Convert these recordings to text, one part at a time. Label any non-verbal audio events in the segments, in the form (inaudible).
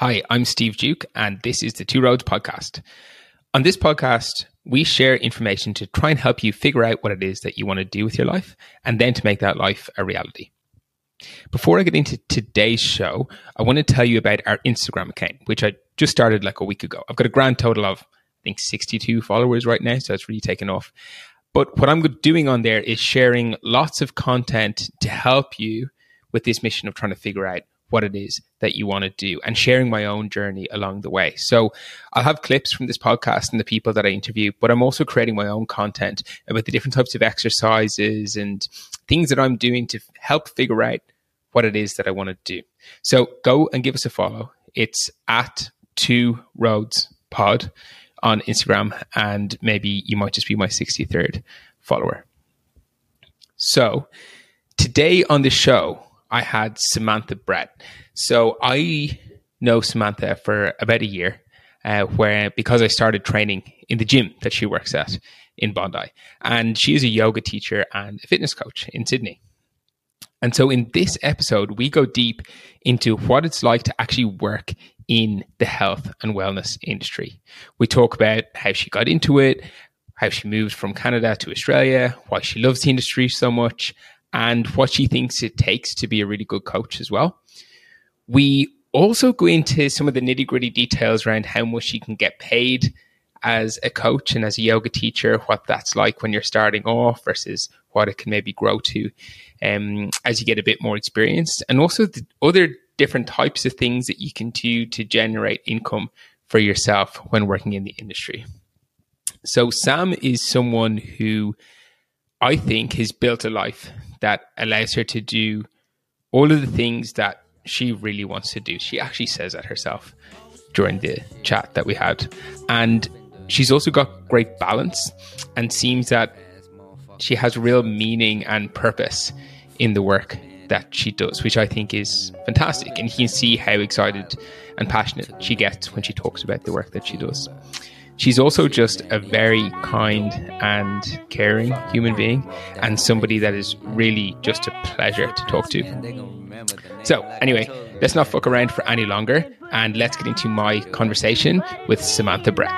Hi, I'm Steve Duke, and this is the Two Roads Podcast. On this podcast, we share information to try and help you figure out what it is that you want to do with your life and then to make that life a reality. Before I get into today's show, I want to tell you about our Instagram account, which I just started like a week ago. I've got a grand total of, I think, 62 followers right now, so it's really taken off. But what I'm doing on there is sharing lots of content to help you with this mission of trying to figure out what it is that you want to do and sharing my own journey along the way. So I'll have clips from this podcast and the people that I interview, but I'm also creating my own content about the different types of exercises and things that I'm doing to help figure out what it is that I want to do. So go and give us a follow. It's at two roads pod on Instagram, and maybe you might just be my 63rd follower. So today on the show, I had Samantha Brett. So I know Samantha for about a year, uh, where because I started training in the gym that she works at in Bondi, and she is a yoga teacher and a fitness coach in Sydney. And so in this episode, we go deep into what it's like to actually work in the health and wellness industry. We talk about how she got into it, how she moved from Canada to Australia, why she loves the industry so much, and what she thinks it takes to be a really good coach as well. We also go into some of the nitty gritty details around how much she can get paid as a coach and as a yoga teacher, what that's like when you're starting off versus what it can maybe grow to um, as you get a bit more experience, and also the other different types of things that you can do to generate income for yourself when working in the industry. So, Sam is someone who I think has built a life that allows her to do all of the things that she really wants to do. She actually says that herself during the chat that we had. And she's also got great balance and seems that she has real meaning and purpose in the work that she does, which I think is fantastic. And you can see how excited and passionate she gets when she talks about the work that she does. She's also just a very kind and caring human being and somebody that is really just a pleasure to talk to. So, anyway, let's not fuck around for any longer and let's get into my conversation with Samantha Brett.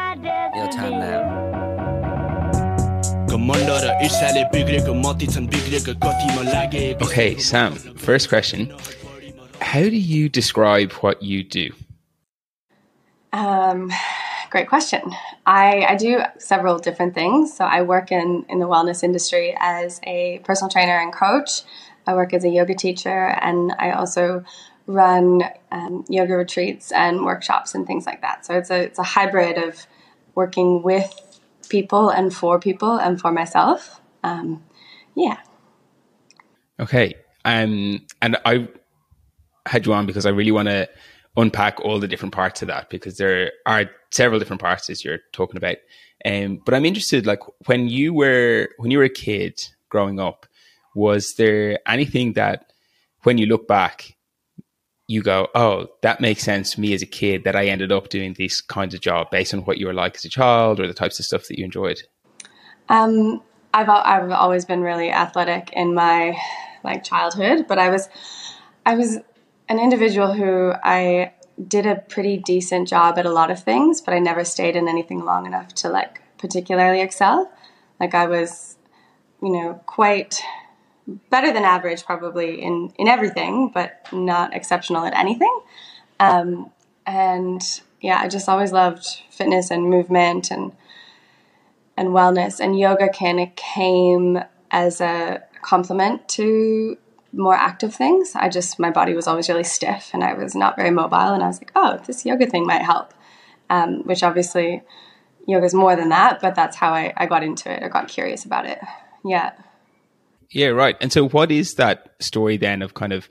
Your time now. Okay, Sam, first question. How do you describe what you do? Um, great question. I, I do several different things. So I work in, in the wellness industry as a personal trainer and coach. I work as a yoga teacher, and I also run um, yoga retreats and workshops and things like that. So it's a it's a hybrid of working with people and for people and for myself. Um, yeah. Okay. Um, and I had you on because I really want to unpack all the different parts of that because there are several different parts as you're talking about. Um, but I'm interested, like when you were when you were a kid growing up, was there anything that when you look back, you go, "Oh, that makes sense to me as a kid that I ended up doing these kinds of job based on what you were like as a child or the types of stuff that you enjoyed." Um, I've I've always been really athletic in my like childhood, but I was I was an individual who I did a pretty decent job at a lot of things, but I never stayed in anything long enough to like particularly excel. Like I was, you know, quite better than average probably in in everything, but not exceptional at anything. Um, and yeah, I just always loved fitness and movement and and wellness. And yoga kind of came as a complement to more active things. I just, my body was always really stiff and I was not very mobile. And I was like, oh, this yoga thing might help. Um, which obviously yoga is more than that, but that's how I, I got into it or got curious about it. Yeah. Yeah, right. And so, what is that story then of kind of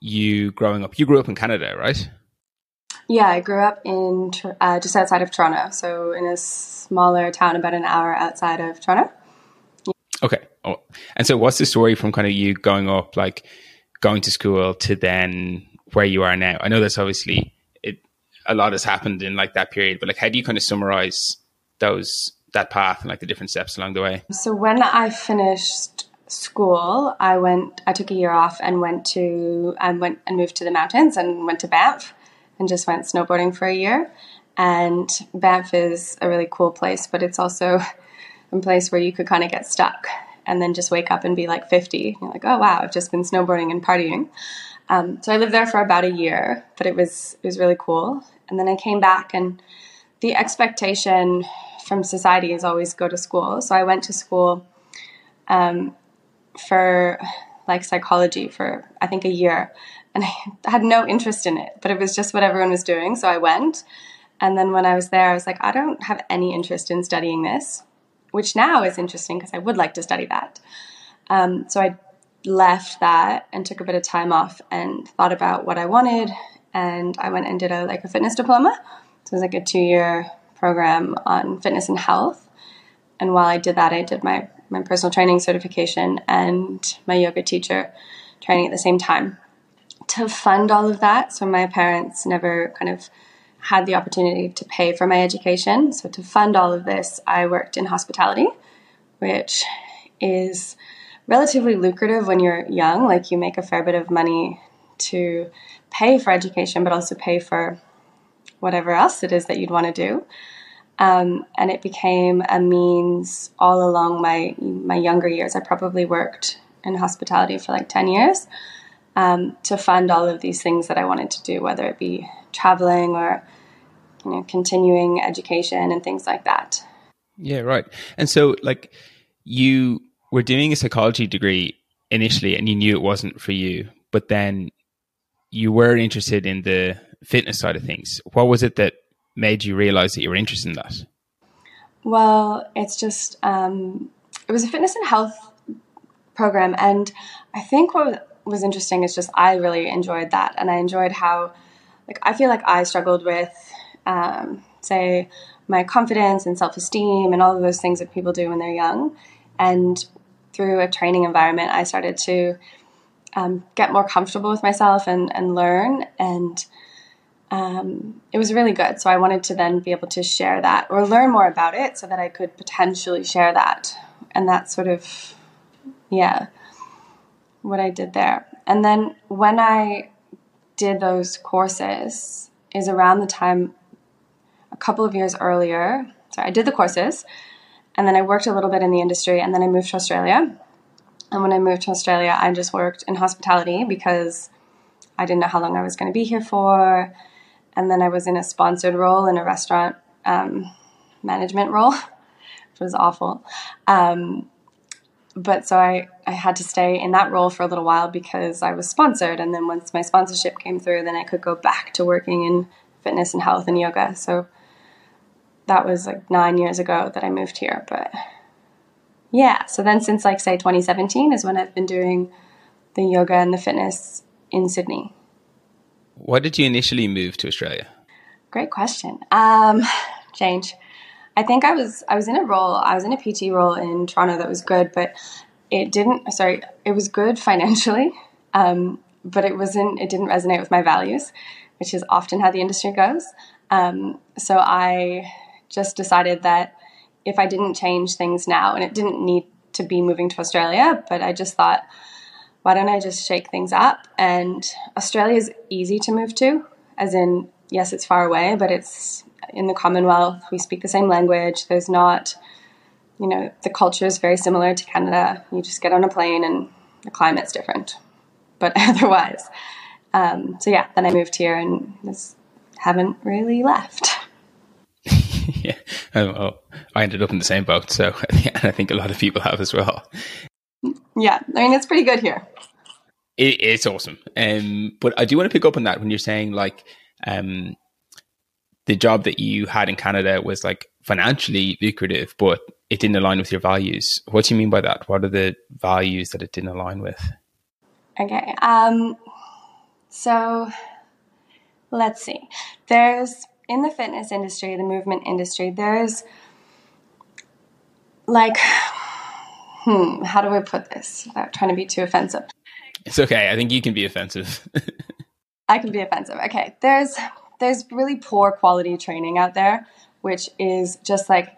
you growing up? You grew up in Canada, right? Yeah, I grew up in uh, just outside of Toronto, so in a smaller town about an hour outside of Toronto. Okay. Oh, and so what's the story from kind of you going up, like going to school to then where you are now? I know that's obviously it. A lot has happened in like that period, but like, how do you kind of summarize those that path and like the different steps along the way? So when I finished school, I went. I took a year off and went to. I went and moved to the mountains and went to Banff. and just went snowboarding for a year. And Banff is a really cool place, but it's also a place where you could kind of get stuck and then just wake up and be like 50. You're like, oh wow, I've just been snowboarding and partying. Um, so I lived there for about a year, but it was it was really cool. And then I came back, and the expectation from society is always go to school. So I went to school um, for like psychology for I think a year, and I had no interest in it, but it was just what everyone was doing, so I went. And then when I was there, I was like, I don't have any interest in studying this, which now is interesting because I would like to study that. Um, so I left that and took a bit of time off and thought about what I wanted. And I went and did a like a fitness diploma. So it was like a two year program on fitness and health. And while I did that, I did my, my personal training certification and my yoga teacher training at the same time. To fund all of that, so my parents never kind of had the opportunity to pay for my education. So to fund all of this, I worked in hospitality, which is relatively lucrative when you're young. Like you make a fair bit of money to pay for education, but also pay for whatever else it is that you'd want to do. Um, and it became a means all along my my younger years. I probably worked in hospitality for like ten years um, to fund all of these things that I wanted to do, whether it be traveling or you know continuing education and things like that. Yeah, right. And so, like you were doing a psychology degree initially and you knew it wasn't for you, but then you were interested in the fitness side of things. What was it that made you realize that you were interested in that? Well, it's just, um, it was a fitness and health program. And I think what was interesting is just I really enjoyed that. And I enjoyed how, like, I feel like I struggled with, um, say, my confidence and self esteem and all of those things that people do when they're young. And through a training environment, I started to um, get more comfortable with myself and, and learn. And um, it was really good. So I wanted to then be able to share that or learn more about it so that I could potentially share that. And that's sort of, yeah, what I did there. And then when I did those courses, is around the time a couple of years earlier. Sorry, I did the courses and then I worked a little bit in the industry and then I moved to Australia. And when I moved to Australia, I just worked in hospitality because I didn't know how long I was going to be here for. And then I was in a sponsored role in a restaurant um, management role, (laughs) which was awful. Um, but so I, I had to stay in that role for a little while because I was sponsored. And then once my sponsorship came through, then I could go back to working in fitness and health and yoga. So that was like nine years ago that I moved here. But yeah, so then since like say 2017 is when I've been doing the yoga and the fitness in Sydney. Why did you initially move to Australia? Great question. Um, change. I think I was I was in a role. I was in a PT role in Toronto that was good, but it didn't. Sorry, it was good financially, um, but it wasn't. It didn't resonate with my values, which is often how the industry goes. Um, so I just decided that if I didn't change things now, and it didn't need to be moving to Australia, but I just thought, why don't I just shake things up? And Australia is easy to move to, as in, yes, it's far away, but it's in the Commonwealth. We speak the same language. There's not, you know, the culture is very similar to Canada. You just get on a plane and the climate's different. But (laughs) otherwise, um, so yeah, then I moved here and just haven't really left. (laughs) yeah, well, I ended up in the same boat, so (laughs) I think a lot of people have as well. Yeah, I mean it's pretty good here. It, it's awesome, um, but I do want to pick up on that when you're saying like um, the job that you had in Canada was like financially lucrative, but it didn't align with your values. What do you mean by that? What are the values that it didn't align with? Okay, um, so let's see. There's in the fitness industry, the movement industry, there's like, hmm, how do I put this without trying to be too offensive? It's okay. I think you can be offensive. (laughs) I can be offensive. Okay. There's there's really poor quality training out there, which is just like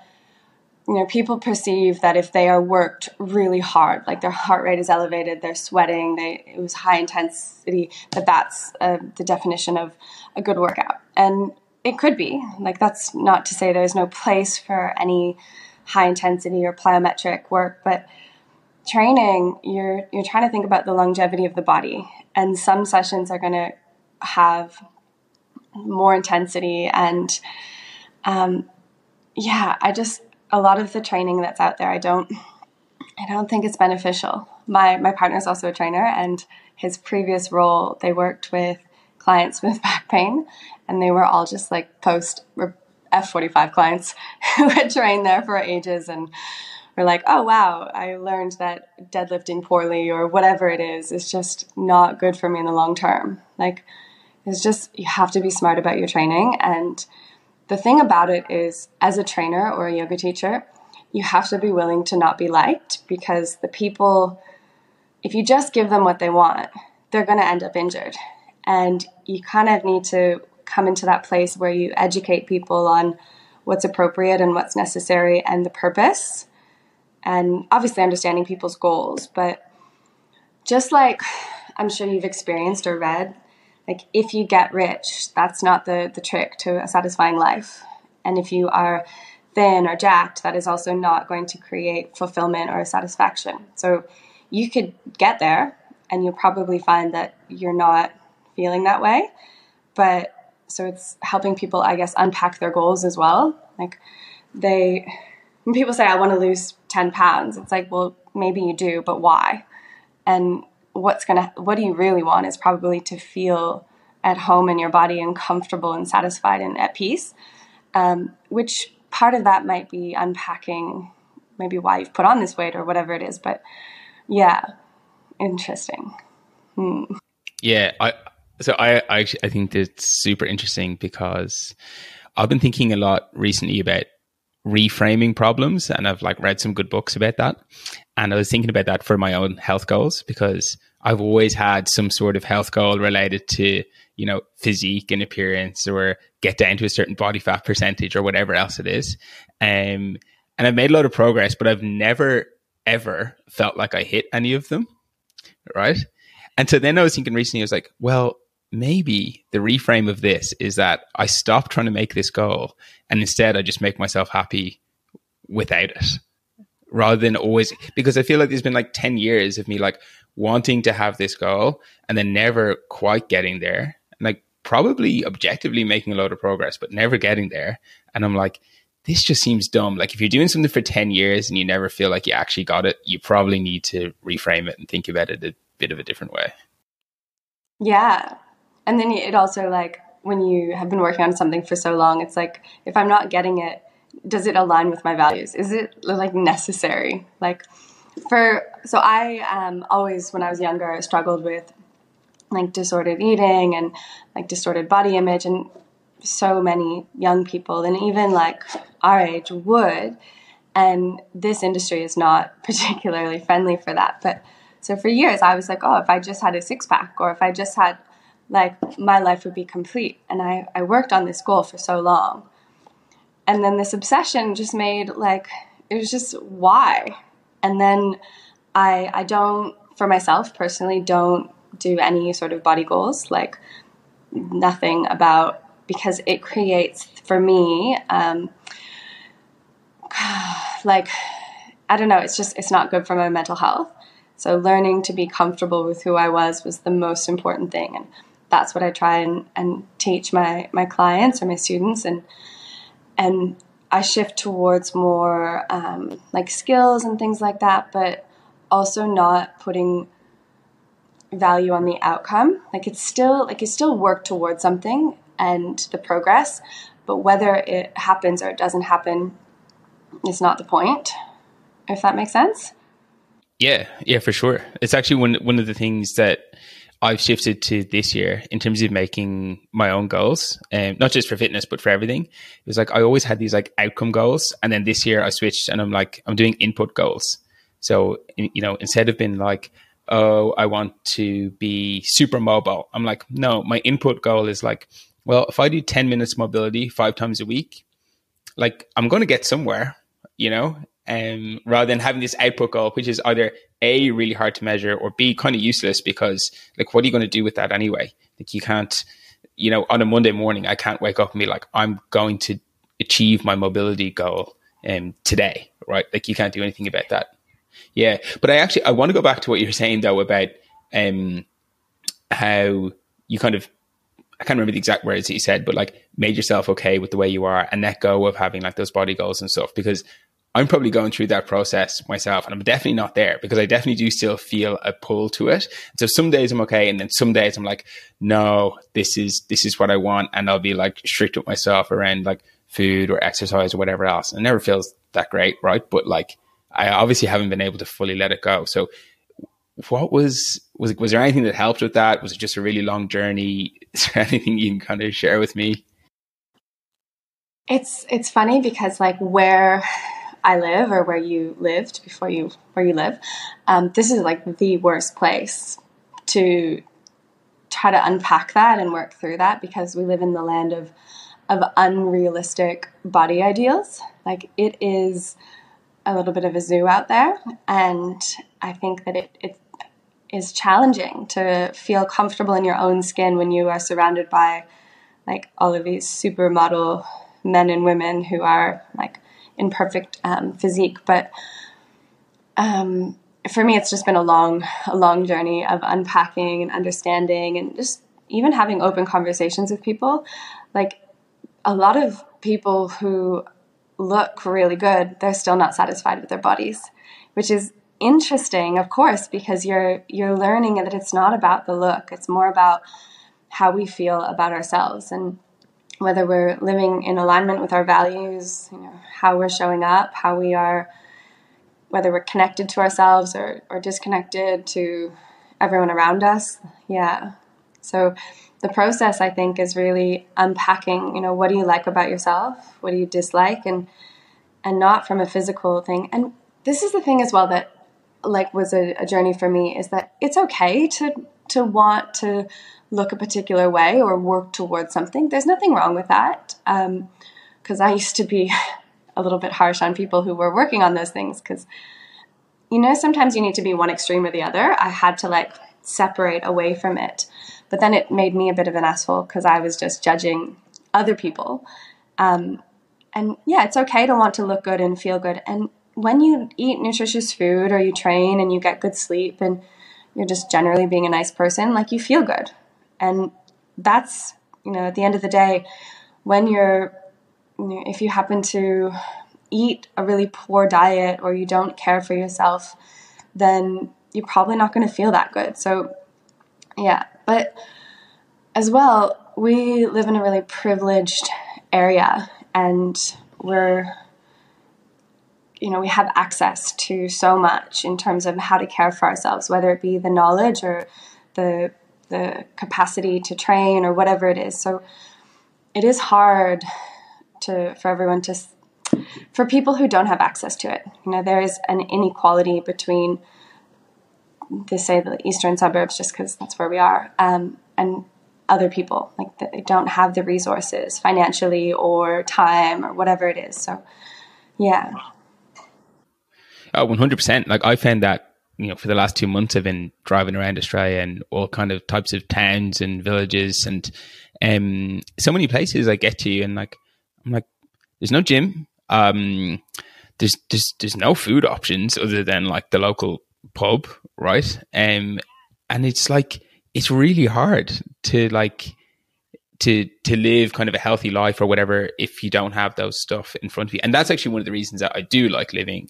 you know, people perceive that if they are worked really hard, like their heart rate is elevated, they're sweating, they it was high intensity, that that's uh, the definition of a good workout. And it could be like that's not to say there's no place for any high intensity or plyometric work, but training you're you're trying to think about the longevity of the body, and some sessions are going to have more intensity and um, yeah, I just a lot of the training that's out there, I don't I don't think it's beneficial. My my partner's also a trainer and his previous role they worked with clients (laughs) with back pain and they were all just like post F45 clients (laughs) who had trained there for ages and were like, "Oh wow, I learned that deadlifting poorly or whatever it is is just not good for me in the long term." Like it's just you have to be smart about your training and the thing about it is, as a trainer or a yoga teacher, you have to be willing to not be liked because the people, if you just give them what they want, they're going to end up injured. And you kind of need to come into that place where you educate people on what's appropriate and what's necessary and the purpose. And obviously, understanding people's goals. But just like I'm sure you've experienced or read, like if you get rich, that's not the the trick to a satisfying life. And if you are thin or jacked, that is also not going to create fulfillment or satisfaction. So you could get there and you'll probably find that you're not feeling that way. But so it's helping people, I guess, unpack their goals as well. Like they, when people say, I want to lose 10 pounds, it's like, well, maybe you do, but why? And what's gonna what do you really want is probably to feel at home in your body and comfortable and satisfied and at peace um, which part of that might be unpacking maybe why you've put on this weight or whatever it is but yeah interesting hmm. yeah i so i i, I think that's super interesting because i've been thinking a lot recently about reframing problems and I've like read some good books about that. And I was thinking about that for my own health goals because I've always had some sort of health goal related to, you know, physique and appearance or get down to a certain body fat percentage or whatever else it is. Um, and I've made a lot of progress, but I've never ever felt like I hit any of them. Right. And so then I was thinking recently, I was like, well, maybe the reframe of this is that I stop trying to make this goal and instead I just make myself happy without it rather than always because I feel like there's been like 10 years of me like wanting to have this goal and then never quite getting there. And like probably objectively making a lot of progress but never getting there. And I'm like this just seems dumb. Like if you're doing something for 10 years and you never feel like you actually got it you probably need to reframe it and think about it a bit of a different way. Yeah. And then it also like when you have been working on something for so long, it's like if I'm not getting it, does it align with my values? Is it like necessary? Like for so I um, always when I was younger struggled with like disordered eating and like distorted body image and so many young people and even like our age would and this industry is not (laughs) particularly friendly for that but so for years i was like oh if i just had a six pack or if i just had like my life would be complete. And I, I worked on this goal for so long. And then this obsession just made like, it was just why? And then I, I don't, for myself personally, don't do any sort of body goals, like nothing about, because it creates for me, um, (sighs) like, I don't know, it's just, it's not good for my mental health. So learning to be comfortable with who I was was the most important thing. And that's what I try and, and teach my, my clients or my students and and I shift towards more um, like skills and things like that, but also not putting value on the outcome. Like it's still like you still work towards something and the progress, but whether it happens or it doesn't happen is not the point. If that makes sense. Yeah, yeah, for sure. It's actually one one of the things that I've shifted to this year in terms of making my own goals, um, not just for fitness, but for everything. It was like I always had these like outcome goals. And then this year I switched and I'm like, I'm doing input goals. So, you know, instead of being like, oh, I want to be super mobile, I'm like, no, my input goal is like, well, if I do 10 minutes mobility five times a week, like I'm going to get somewhere you know, um, rather than having this output goal, which is either A, really hard to measure or B, kind of useless because like, what are you going to do with that anyway? Like you can't, you know, on a Monday morning, I can't wake up and be like, I'm going to achieve my mobility goal um, today, right? Like you can't do anything about that. Yeah. But I actually, I want to go back to what you were saying though about, um, how you kind of I can't remember the exact words that you said, but like made yourself okay with the way you are and let go of having like those body goals and stuff. Because I'm probably going through that process myself and I'm definitely not there because I definitely do still feel a pull to it. So some days I'm okay. And then some days I'm like, no, this is, this is what I want. And I'll be like strict with myself around like food or exercise or whatever else. And it never feels that great. Right. But like, I obviously haven't been able to fully let it go. So what was was was there anything that helped with that? Was it just a really long journey? (laughs) Is there anything you can kind of share with me? It's it's funny because like where I live or where you lived before you where you live, um, this is like the worst place to try to unpack that and work through that because we live in the land of of unrealistic body ideals. Like it is a little bit of a zoo out there, and I think that it, it is challenging to feel comfortable in your own skin when you are surrounded by like all of these supermodel men and women who are like in perfect um, physique. But um, for me, it's just been a long, a long journey of unpacking and understanding, and just even having open conversations with people. Like a lot of people who look really good, they're still not satisfied with their bodies, which is interesting, of course, because you're you're learning that it's not about the look. It's more about how we feel about ourselves and whether we're living in alignment with our values, you know, how we're showing up, how we are whether we're connected to ourselves or, or disconnected to everyone around us. Yeah. So the process I think is really unpacking, you know, what do you like about yourself? What do you dislike? And and not from a physical thing. And this is the thing as well that like was a, a journey for me is that it's okay to to want to look a particular way or work towards something. There's nothing wrong with that. Because um, I used to be (laughs) a little bit harsh on people who were working on those things because, you know, sometimes you need to be one extreme or the other. I had to like separate away from it. But then it made me a bit of an asshole because I was just judging other people. Um, and yeah, it's okay to want to look good and feel good. And when you eat nutritious food or you train and you get good sleep and you're just generally being a nice person, like you feel good. And that's, you know, at the end of the day, when you're, you know, if you happen to eat a really poor diet or you don't care for yourself, then you're probably not going to feel that good. So, yeah. But as well, we live in a really privileged area and we're you know we have access to so much in terms of how to care for ourselves whether it be the knowledge or the the capacity to train or whatever it is. So it is hard to for everyone to for people who don't have access to it. You know there is an inequality between they say the eastern suburbs just because that's where we are um, and other people like they don't have the resources financially or time or whatever it is. So yeah. Oh, 100%. Like I found that, you know, for the last two months, I've been driving around Australia and all kind of types of towns and villages and um, so many places I get to and like, I'm like, there's no gym. Um, there's, there's, there's no food options other than like the local pub. Right. Um, and it's like, it's really hard to like, to to live kind of a healthy life or whatever if you don't have those stuff in front of you and that's actually one of the reasons that i do like living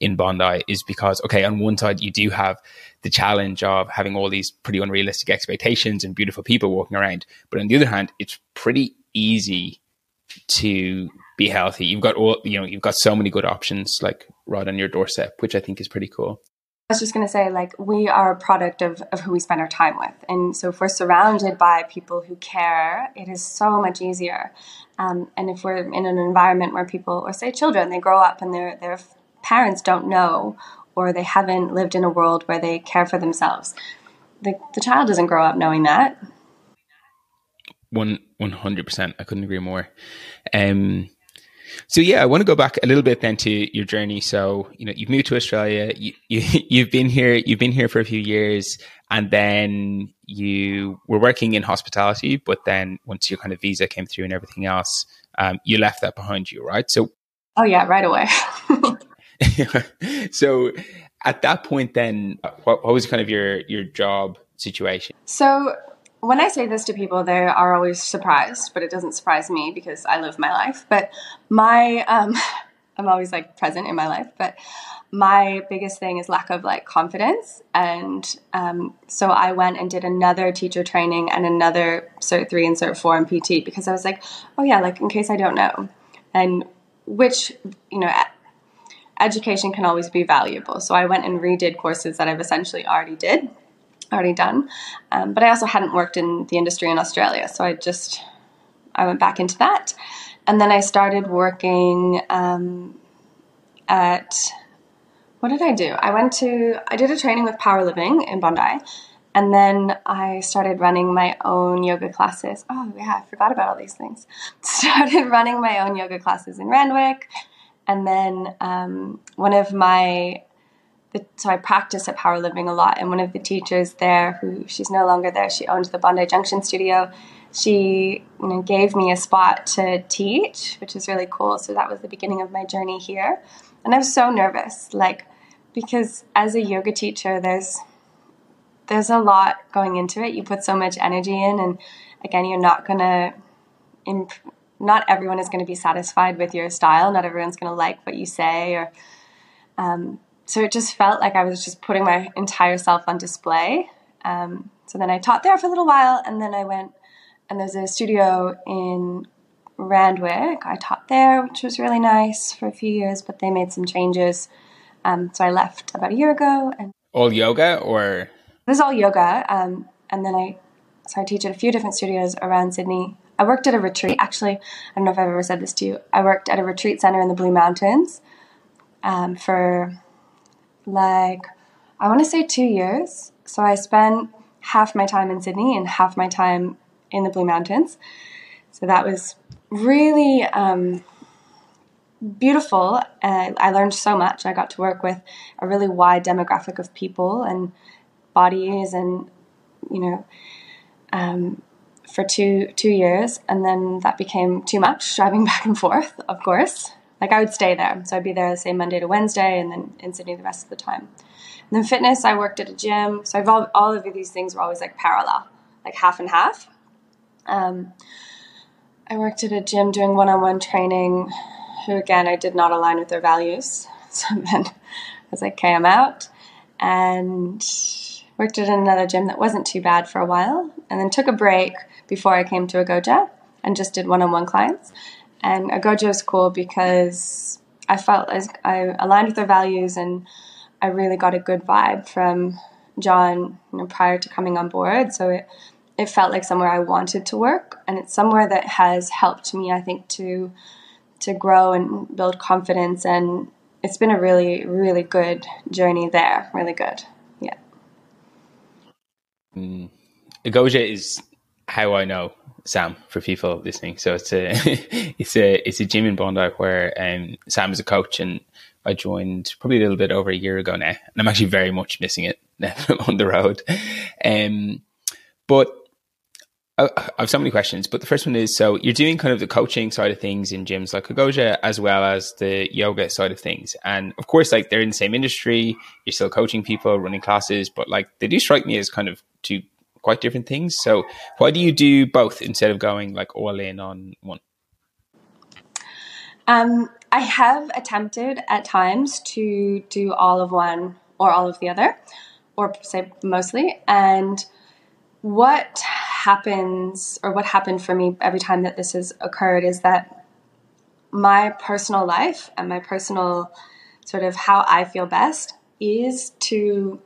in Bondi is because, okay, on one side, you do have the challenge of having all these pretty unrealistic expectations and beautiful people walking around. But on the other hand, it's pretty easy to be healthy. You've got all, you know, you've got so many good options like right on your doorstep, which I think is pretty cool. I was just going to say, like, we are a product of, of who we spend our time with. And so if we're surrounded by people who care, it is so much easier. Um, and if we're in an environment where people, or say children, they grow up and they're, they're parents don't know or they haven't lived in a world where they care for themselves. The, the child doesn't grow up knowing that. One one hundred percent. I couldn't agree more. Um, So yeah, I want to go back a little bit then to your journey. So you know, you've moved to Australia. You, you (laughs) you've been here. You've been here for a few years, and then you were working in hospitality. But then once your kind of visa came through and everything else, um, you left that behind you, right? So. Oh yeah, right away. (laughs) (laughs) so at that point, then what, what was kind of your your job situation? So when I say this to people, they are always surprised, but it doesn't surprise me because I live my life. But my, um, (laughs) I'm always like present in my life, but my biggest thing is lack of like confidence. And um, so I went and did another teacher training and another Cert 3 and Cert 4 in PT because I was like, oh yeah, like in case I don't know. And which, you know, education can always be valuable. So I went and redid courses that I've essentially already did already done. Um, but I also hadn't worked in the industry in Australia, so I just I went back into that, and then I started working um, at what did I do? I went to I did a training with Power Living in Bondi. And then I started running my own yoga classes. Oh, yeah, I forgot about all these things. (laughs) Started running my own yoga classes in Randwick. And then um, one of my so I practice at Power Living a lot. And one of the teachers there, who she's no longer there, she owned the Bondi Junction studio. She you know, gave me a spot to teach, which is really cool. So that was the beginning of my journey here. And I was so nervous, like because as a yoga teacher, there's there's a lot going into it. You put so much energy in, and again, you're not gonna. Imp- not everyone is going to be satisfied with your style. Not everyone's going to like what you say, or um, so it just felt like I was just putting my entire self on display. Um, so then I taught there for a little while, and then I went and there's a studio in Randwick. I taught there, which was really nice for a few years, but they made some changes. Um, so I left about a year ago. And all yoga, or this is all yoga. Um, and then I so I teach at a few different studios around Sydney. I worked at a retreat. Actually, I don't know if I've ever said this to you. I worked at a retreat center in the Blue Mountains um, for like I want to say two years. So I spent half my time in Sydney and half my time in the Blue Mountains. So that was really um, beautiful. Uh, I learned so much. I got to work with a really wide demographic of people and bodies, and you know, um, for two two years, and then that became too much (laughs) driving back and forth. Of course, like I would stay there. So I'd be there, say, Monday to Wednesday, and then in Sydney the rest of the time. And then fitness, I worked at a gym. So I've all, all of these things were always like parallel, like half and half. Um, I worked at a gym doing one on one training, who again, I did not align with their values. (laughs) So then I was like, okay, I'm out. And worked at another gym that wasn't too bad for a while, and then took a break before I came to Agoja and just did one on one clients. And Agoja is cool because I felt as I aligned with their values and I really got a good vibe from John you know, prior to coming on board. So it it felt like somewhere I wanted to work, and it's somewhere that has helped me, I think, to to grow and build confidence. And it's been a really, really good journey there. Really good, yeah. Mm. Agoja is how I know Sam for people listening. So it's a (laughs) it's a it's a gym in Bondi where um, Sam is a coach, and I joined probably a little bit over a year ago now, and I'm actually very much missing it (laughs) now on the road. Um, but I, I have so many questions. But the first one is: so you're doing kind of the coaching side of things in gyms like Agoja, as well as the yoga side of things, and of course, like they're in the same industry. You're still coaching people, running classes, but like they do strike me as kind of two quite different things. So why do you do both instead of going like all in on one? Um, I have attempted at times to do all of one or all of the other, or say mostly. And what happens, or what happened for me every time that this has occurred, is that my personal life and my personal sort of how I feel best is to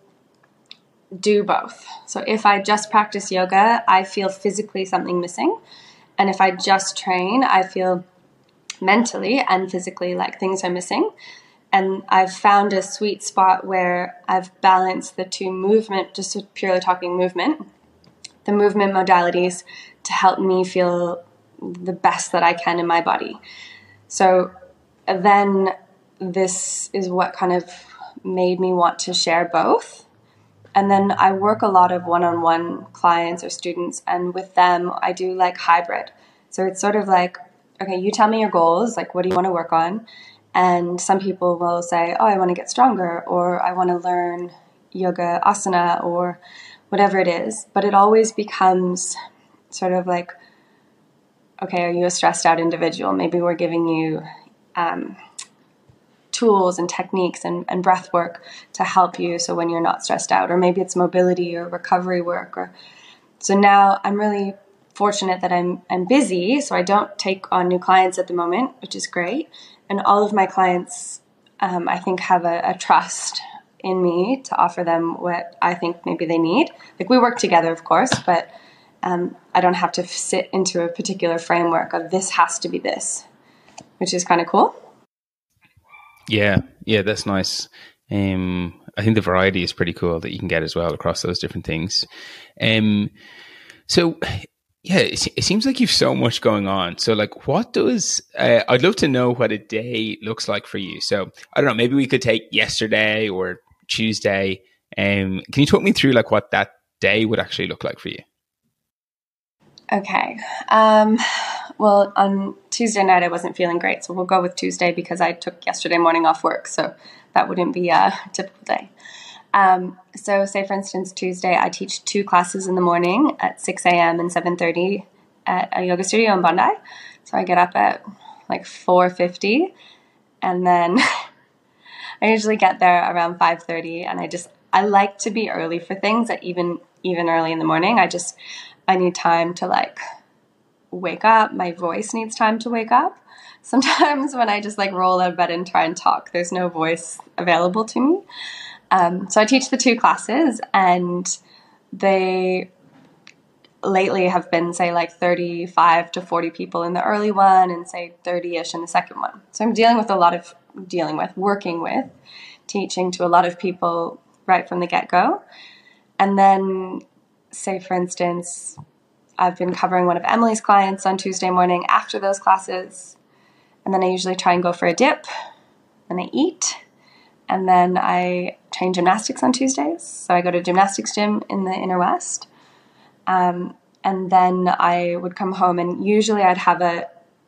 do both. So if I just practice yoga, I feel physically something missing. And if I just train, I feel mentally and physically like things are missing. And I've found a sweet spot where I've balanced the two movement, just purely talking movement, the movement modalities to help me feel the best that I can in my body. So then this is what kind of made me want to share both. And then I work a lot of one on one clients or students, and with them, I do like hybrid. So it's sort of like, okay, you tell me your goals, like what do you want to work on? And some people will say, oh, I want to get stronger, or I want to learn yoga asana, or whatever it is. But it always becomes sort of like, okay, are you a stressed out individual? Maybe we're giving you um, tools and techniques and, and breath work to help you so when you're not stressed out. Or maybe it's mobility or recovery work. Or so now I'm really fortunate that I'm I'm busy, so I don't take on new clients at the moment, which is great. And all of my clients, um, I think, have a, a trust in me to offer them what I think maybe they need. Like we work together, of course, but um, I don't have to sit into a particular framework of this has to be this, which is kind of cool. Yeah, yeah, that's nice. Um, I think the variety is pretty cool that you can get as well across those different things. Um, so yeah, it, it, seems like you've so much going on. So, like, what does uh, I'd love to know what a day looks like for you. So, I don't know. Maybe we could take yesterday or Tuesday. Um, can you talk me through like what that day would actually look like for you? Okay. Um, well, on Tuesday night, I wasn't feeling great. So we'll go with Tuesday because I took yesterday morning off work. So that wouldn't be a typical day. Um, so, say for instance, Tuesday, I teach two classes in the morning at 6 a.m. and 7.30 at a yoga studio in Bondi. So I get up at like 4.50 and then (laughs) I usually get there around 5.30 and I just, I like to be early for things that even, even early in the morning. I just, I need time to like wake up. My voice needs time to wake up. (laughs) Sometimes when I just like roll out of bed and try and talk, there's no voice available to me. Um, so I teach the two classes, and they lately have been say like 35 to 40 people in the early one and say 30ish in the second one. So I'm dealing with a lot of dealing with, working with, teaching to a lot of people right from the get-go. And then say for instance, I've been covering one of Emily's clients on Tuesday morning after those classes. And then I usually try and go for a dip. Then I eat. And then I train gymnastics on Tuesdays. So I go to gymnastics gym in the inner west. Um, and then I would come home, and usually I'd have a,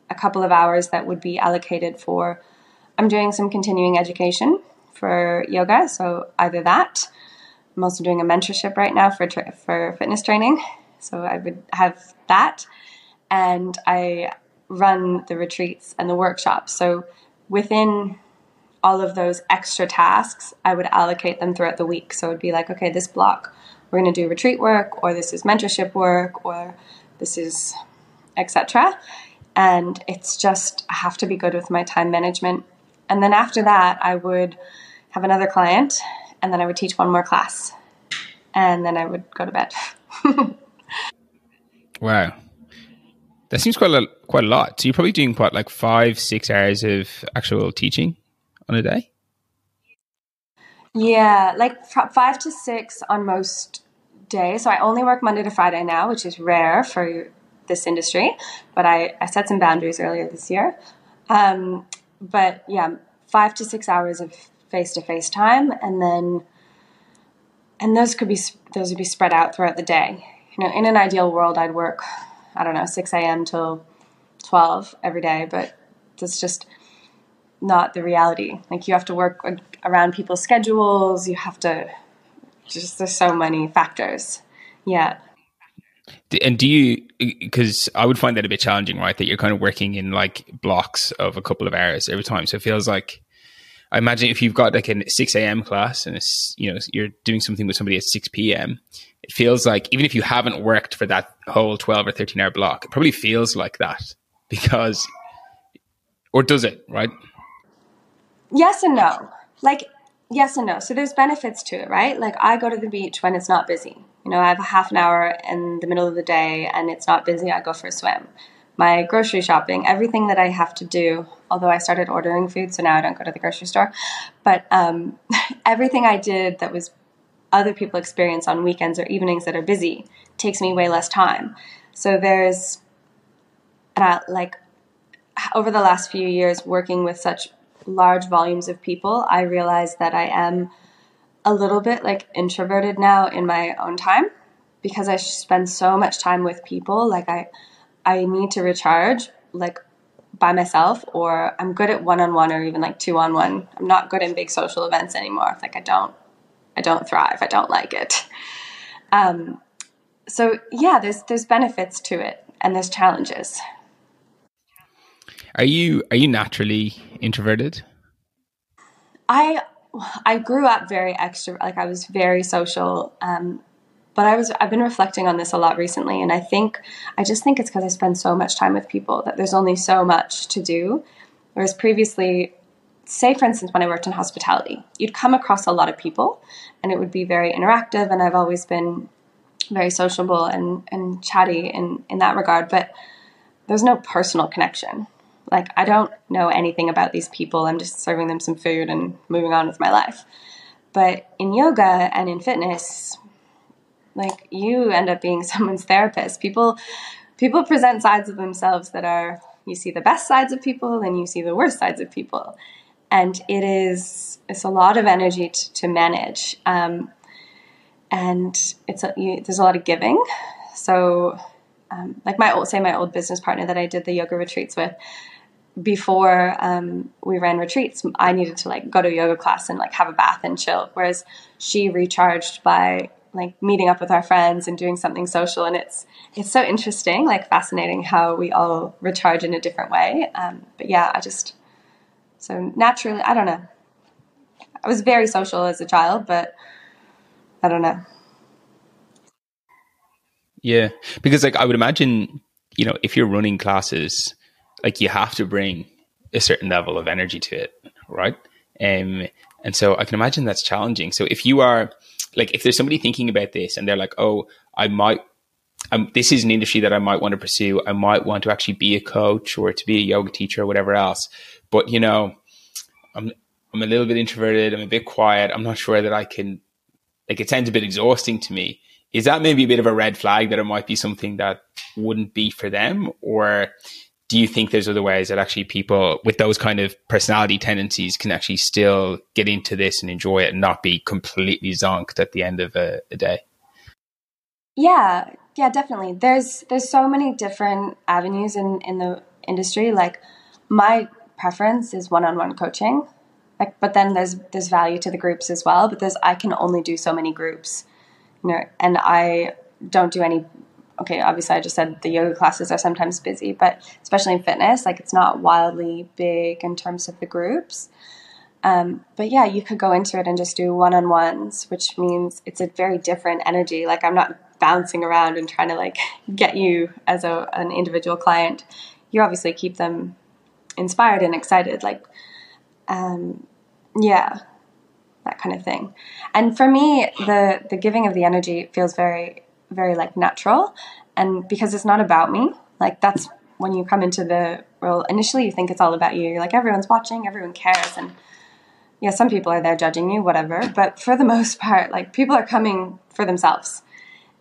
a couple of hours that would be allocated for. I'm doing some continuing education for yoga, so either that. I'm also doing a mentorship right now for tra- for fitness training, so I would have that, and I run the retreats and the workshops. So within all of those extra tasks, I would allocate them throughout the week. So it would be like, okay, this block, we're going to do retreat work, or this is mentorship work, or this is etc. And it's just, I have to be good with my time management. And then after that, I would have another client, and then I would teach one more class, and then I would go to bed. (laughs) wow. That seems quite a quite a lot. So you're probably doing quite like five, six hours of actual teaching? on a day? Yeah, like five to six on most days. So I only work Monday to Friday now, which is rare for this industry. But I, I set some boundaries earlier this year. Um, but yeah, five to six hours of face to face time, and then and those could be those would be spread out throughout the day. You know, in an ideal world, I'd work I don't know six a.m. till twelve every day, but that's just not the reality. Like you have to work around people's schedules. You have to just there's so many factors. Yeah. And do you because I would find that a bit challenging, right? That you're kind of working in like blocks of a couple of hours every time. So it feels like I imagine if you've got like a six a.m. class and it's you know you're doing something with somebody at six p.m. It feels like even if you haven't worked for that whole twelve or thirteen hour block, it probably feels like that because, or does it? Right? yes and no. Like, yes and no. So there's benefits to it, right? Like, I go to the beach when it's not busy. You know, I have a half an hour in the middle of the day and it's not busy, I go for a swim. My grocery shopping, everything that I have to do, although I started ordering food, so now I don't go to the grocery store, but um, (laughs) everything I did that was other people experience on weekends or evenings that are busy takes me way less time. So there's, I, like, over the last few years working with such large volumes of people, I realized that I am a little bit like introverted now in my own time because I spend so much time with people. Like I, I need to recharge like by myself, or I'm good at one on one or even like two on one. I'm not good in big social events anymore. Like I don't, I don't thrive. I don't like it. Um, so yeah, there's there's benefits to it, and there's challenges. Are you are you naturally introverted? I I grew up very extra, like I was very social. Um, but I was I've been reflecting on this a lot recently, and I think I just think it's because I spend so much time with people that there's only so much to do. Whereas previously, say for instance, when I worked in hospitality, you'd come across a lot of people, and it would be very interactive. And I've always been very sociable and and chatty in in that regard, but there's no personal connection. Like I don't know anything about these people. I'm just serving them some food and moving on with my life. But in yoga and in fitness, like you end up being (laughs) someone's therapist. People people present sides of themselves that are you see the best sides of people and you see the worst sides of people. And it is it's a lot of energy to, to manage. Um, and it's a, you, there's a lot of giving. So, um, like my old say my old business partner that I did the yoga retreats with, before um, we ran retreats, I needed to like go to yoga class and like have a bath and chill. Whereas she recharged by like meeting up with our friends and doing something social. And it's it's so interesting, like fascinating how we all recharge in a different way. Um, but yeah, I just so naturally, I don't know. I was very social as a child, but I don't know. Yeah, because like I would imagine, you know, if you're running classes like you have to bring a certain level of energy to it, right? Um, and so I can imagine that's challenging. So if you are like, if there's somebody thinking about this and they're like, oh, I might, this is an industry that I might want to pursue. I might want to actually be a coach or to be a yoga teacher or whatever else. But you know, I'm I'm a little bit introverted. I'm a bit quiet. I'm not sure that I can. Like, it sounds a bit exhausting to me. Is that maybe a bit of a red flag that it might be something that wouldn't be for them, or do you think there's other ways that actually people with those kind of personality tendencies can actually still get into this and enjoy it and not be completely zonked at the end of a, a day? Yeah, yeah, definitely. There's there's so many different avenues in in the industry. Like my preference is one-on-one coaching. Like, but then there's there's value to the groups as well. But there's I can only do so many groups, you know, and I don't do any okay, obviously I just said the yoga classes are sometimes busy, but especially in fitness, like it's not wildly big in terms of the groups. Um, but yeah, you could go into it and just do one on ones, which means it's a very different energy. Like I'm not bouncing around and trying to like (laughs) get you as a, an individual client. You obviously keep them inspired and excited. Like, um, yeah, that kind of thing. And for me, the the giving of the energy feels very very like natural. And because it's not about me like that's when you come into the role initially you think it's all about you. You're like everyone's watching everyone cares. And yeah some people are there judging you whatever. But for the (laughs) most part like people are coming for themselves.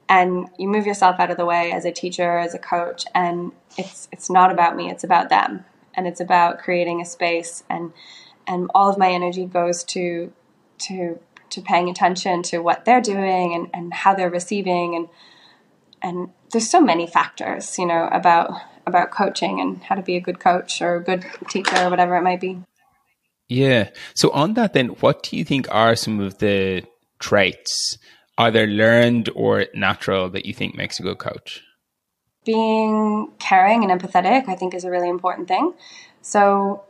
And you move yourself out of the way as a teacher as a coach and it's it's not about me it's about them. And it's about creating a space. And and all of my energy goes to to to paying attention to what they're doing and, and how they're receiving and and there's so many factors, you know, about about coaching and how to be a good coach or a good teacher or whatever it might be. Yeah. So on that then, what do you think are some of the traits, either learned or natural, that you think makes a good coach? Being caring and empathetic, I think, is a really important thing. So,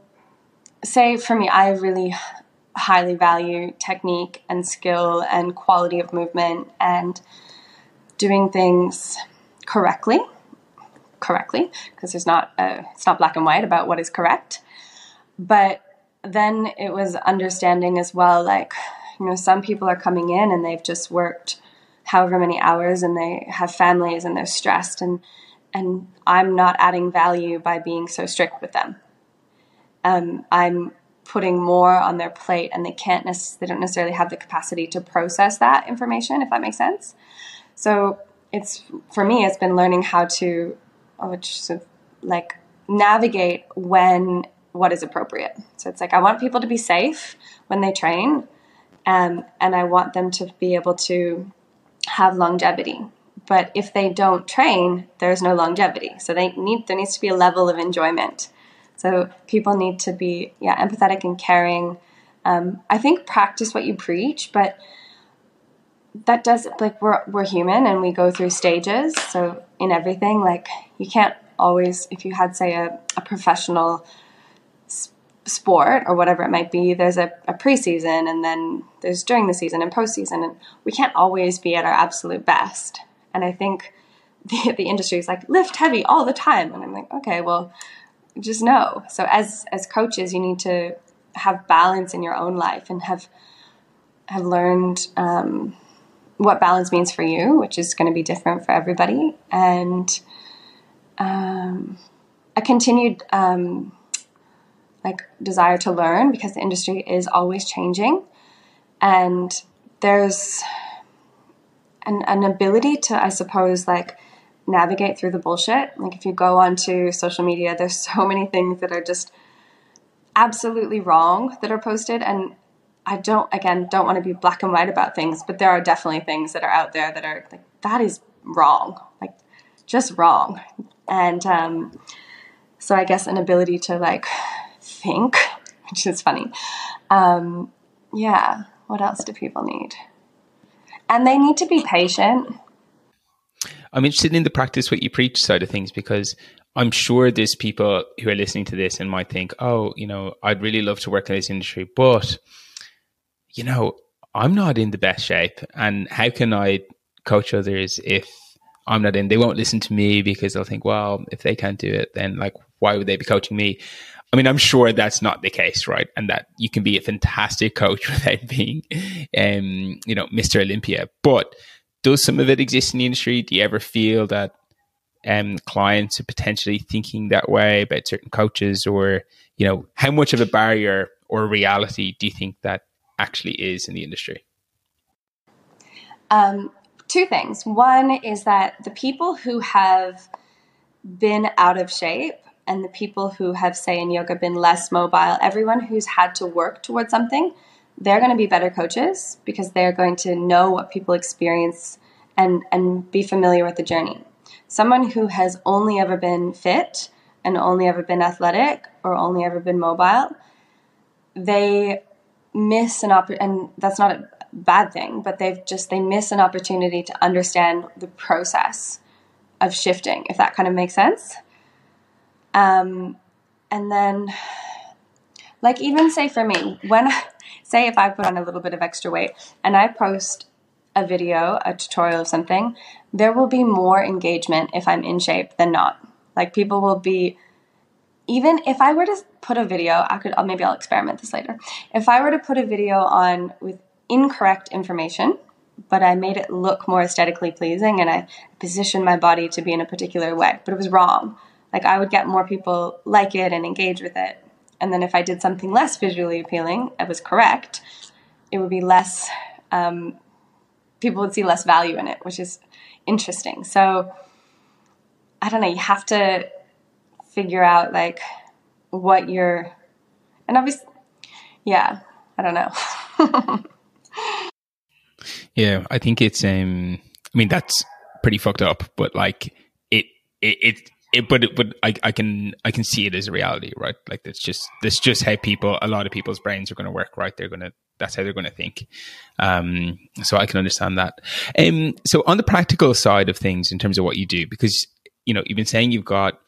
say for me, I really highly value technique and skill and quality of movement and doing things correctly correctly because there's not a, it's not black and white about what is correct. But then it was understanding as well like you know some people are coming in and they've just worked however many hours and they have families and they're stressed and and I'm not adding value by being so strict with them. Um, I'm putting more on their plate and they can't they don't necessarily have the capacity to process that information if that makes sense so it's for me it's been learning how to which sort of like navigate when what is appropriate. So it's like I want people to be safe when they train, um, and I want them to be able to have longevity. But if they don't train, there's no longevity. So they need there needs to be a level of enjoyment. So people need to be yeah empathetic and caring. Um, I think practice what you preach, but that does like we're we're human and we go through stages. So in everything, like you can't always if you had say a, a professional sport or whatever it might be, there's a, a preseason and then there's during the season and postseason, and we can't always be at our absolute best. And I think (laughs) the, the industry is like lift heavy all the time, and I'm like, okay, well, just know. So as as coaches, you need to have balance in your own life and have have learned um, what balance means for you, which is going to be different for everybody, and um, a continued um, like desire to learn because the industry is always changing and there's an, an ability to i suppose like navigate through the bullshit like if you go onto social media there's (laughs) so many things that are just absolutely wrong that are posted and i don't again don't want to be black and white about things but there are definitely things that are out there that are like that is wrong like just wrong and um, so i guess an ability to like think, (laughs) which is funny. Um, yeah, what else do people need? And they need to be patient. I'm interested in the practice what you preach side of things because I'm sure there's people who are listening to this and might think, oh, you know, I'd really love to work in this industry, but, you know, I'm not in the best shape. And how can I coach others if I'm not in? They won't listen to me because they'll think, well, if they can't do it, then like, why would they be coaching me? I mean, I'm sure that's not the case, right? And that you can be a fantastic coach (laughs) without being, um, you know, Mr. Olympia. But does some of it exist in the industry? Do you ever feel that um, clients are potentially thinking that way about certain coaches, or you know, how much of a barrier or reality do you think that actually is in the industry? Um, two things. One is that the people who have been out of shape and the people who have, say, in yoga been less mobile, everyone who's had to work towards something, they're going to be better coaches because they're going to know what people experience and, and be familiar with the journey. Someone who has only ever been fit and only ever been athletic or only ever been mobile, they miss an opportunity, and that's not a bad thing, but they've just, they miss an opportunity to understand the process of shifting, if that kind of makes sense. Um, and then, like, even say for me, when, say, if I put on a little bit of extra weight and I post a video, a tutorial of something, there will be more engagement if I'm in shape than not. Like, people will be, even if I were to put a video, I could, maybe I'll experiment this later. If I were to put a video on with incorrect information, but I made it look more aesthetically pleasing and I positioned my body to be in a particular way, but it was wrong like I would get more people like it and engage with it. And then if I did something less visually appealing, I was correct, it would be less, um, people would see less value in it, which is interesting. So I don't know, you have to figure out like what you're, and obviously, yeah, I don't know. (laughs) yeah, I think it's, um, I mean, that's pretty fucked up, but like it, it, it it, but it, but I, I can I can see it as a reality, right? Like that's just that's just how people a lot of people's brains are going to work, right? They're going to that's how they're going to think. Um, so I can understand that. Um, so on the practical side of things, in terms of what you do, because you know you've been saying you've got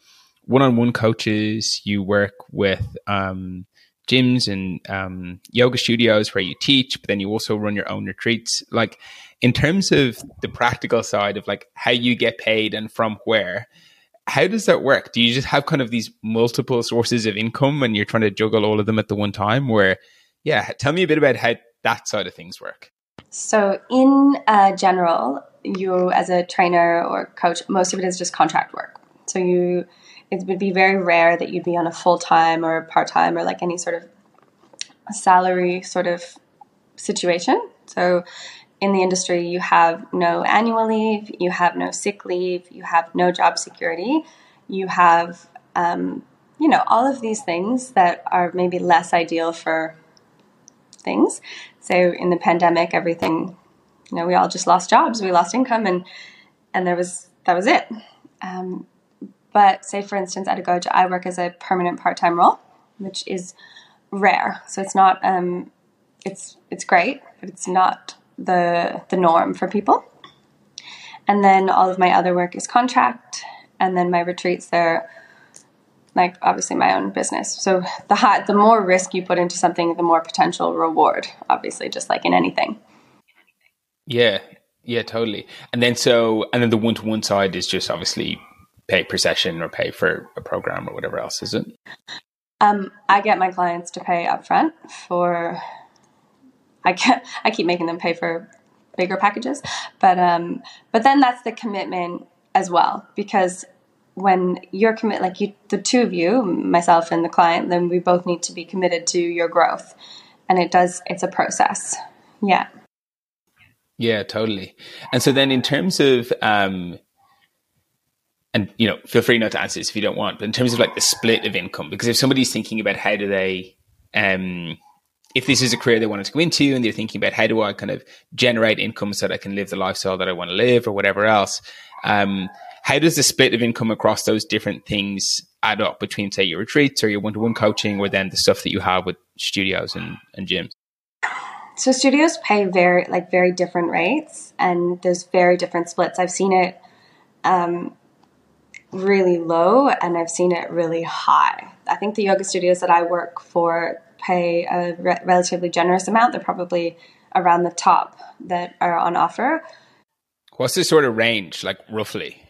one-on-one coaches, you work with um, gyms and um, yoga studios where you teach, but then you also run your own retreats. Like in terms of the practical side of like how you get paid and from where how does that work? Do you just have kind of these multiple sources of income and you're trying to juggle all of them at the one time? Where, yeah, tell me a bit about how that side of things work. So, in uh, general, you as a trainer or coach, most of it is just contract work. So, you it would be very rare that you'd be on a full time or part time or like any sort of salary sort of situation. So, in the industry, you have no annual leave, you have no sick leave, you have no job security, you have um, you know, all of these things that are maybe less ideal for things. So in the pandemic, everything, you know, we all just lost jobs, we lost income, and and there was that was it. Um, but say, for instance, at a Agoja, I work as a permanent part-time role, which is rare. So it's not, um, it's it's great, but it's not the the norm for people. And then all of my other work is contract, and then my retreats they're like obviously my own business. So the high, the more risk you put into something, the more potential reward. Obviously, just like in anything. Yeah, yeah, totally. And then so, and then the one to one side is just obviously pay per session or pay for a program or whatever else, is it? Um, I get my clients to pay upfront for. I get, I keep making them pay for bigger packages, but um, but then that's the commitment as well because when you're commit like you the two of you myself and the client then we both need to be committed to your growth. And it does it's a process. Yeah. Yeah totally. And so then in terms of um and you know feel free not to answer this if you don't want but in terms of like the split of income because if somebody's thinking about how do they um if this is a career they wanted to go into and they're thinking about how do i kind of generate income so that i can live the lifestyle that i want to live or whatever else um how does the split of income across those different things add up between, say, your retreats or your one to one coaching or then the stuff that you have with studios and, and gyms? So studios pay very like very different rates and there's very different splits. I've seen it um, really low and I've seen it really high. I think the yoga studios that I work for pay a re- relatively generous amount. They're probably around the top that are on offer. What's the sort of range, like roughly?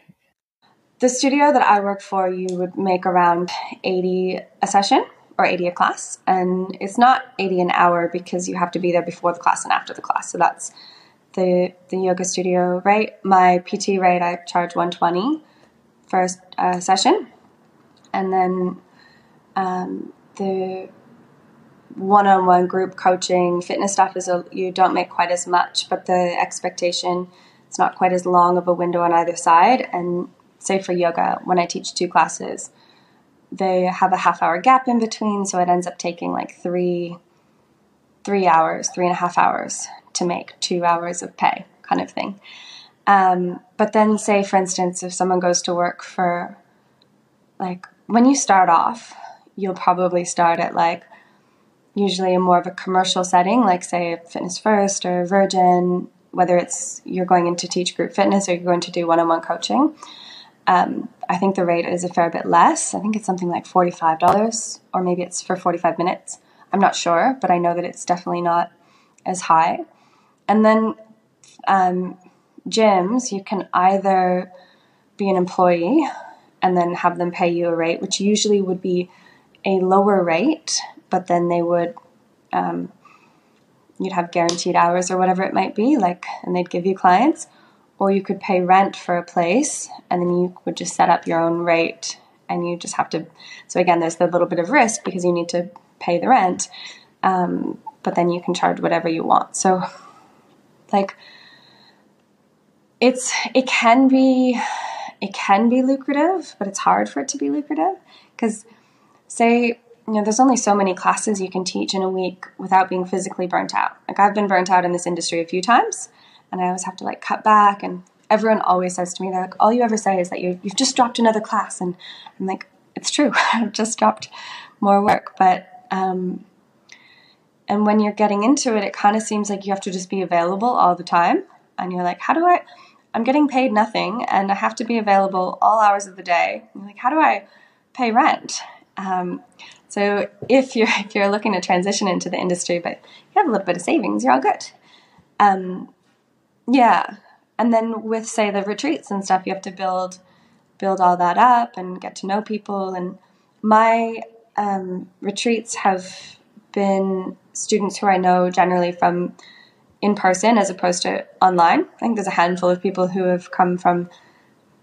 The studio that I work for, you would make around 80 a session or 80 a class. And it's not 80 an hour because you have to be there before the class and after the class. So that's the, the yoga studio rate. My PT rate, I charge 120 for a session. And then um, the one-on-one group coaching fitness stuff is a, you don't make quite as much but the expectation it's not quite as long of a window on either side and say for yoga, when I teach two classes, they have a half hour gap in between, so it ends up taking like three three hours, three and a half hours to make two hours of pay, kind of thing. Um, but then, say for instance, if someone goes to work for like when you start off, you'll probably start at like usually a more of a commercial setting, like say Fitness First or Virgin, whether it's you're going in to teach group fitness or you're going to do one on one coaching. Um, I think the rate is a fair bit less. I think it's something like $45, or maybe it's for 45 minutes. I'm not sure, but I know that it's definitely not as high. And then um, gyms, you can either be an employee and then have them pay you a rate, which usually would be a lower rate, but then they would, um, you'd have guaranteed hours or whatever it might be, like, and they'd give you clients. Or you could pay rent for a place and then you would just set up your own rate and you just have to so again there's the little bit of risk because you need to pay the rent um, but then you can charge whatever you want. So like it's it can be it can be lucrative but it's hard for it to be lucrative because say you know there's only so many classes you can teach in a week without being physically burnt out like i've been burnt out in this industry a few times and I always have to like cut back. And everyone always says to me, they're like, all you ever say is that you you've just dropped another class, and I'm like, it's true, (laughs) I've just dropped more work, but. Um, and when you're getting into it, it kind of seems like you have to just be available all the time. And you're like, how do I? I'm getting paid nothing, and I have to be available all hours of the day. You're like, how do I pay rent? Um, so if you're (laughs) if you're looking to transition into the industry, but you have a little bit of savings, you're all good. Um, yeah. And then with say the retreats and stuff, you have to build build all that up and get to know people. And my um, retreats have been students who I know generally from in person as opposed to online. I think there's a handful of people who have come from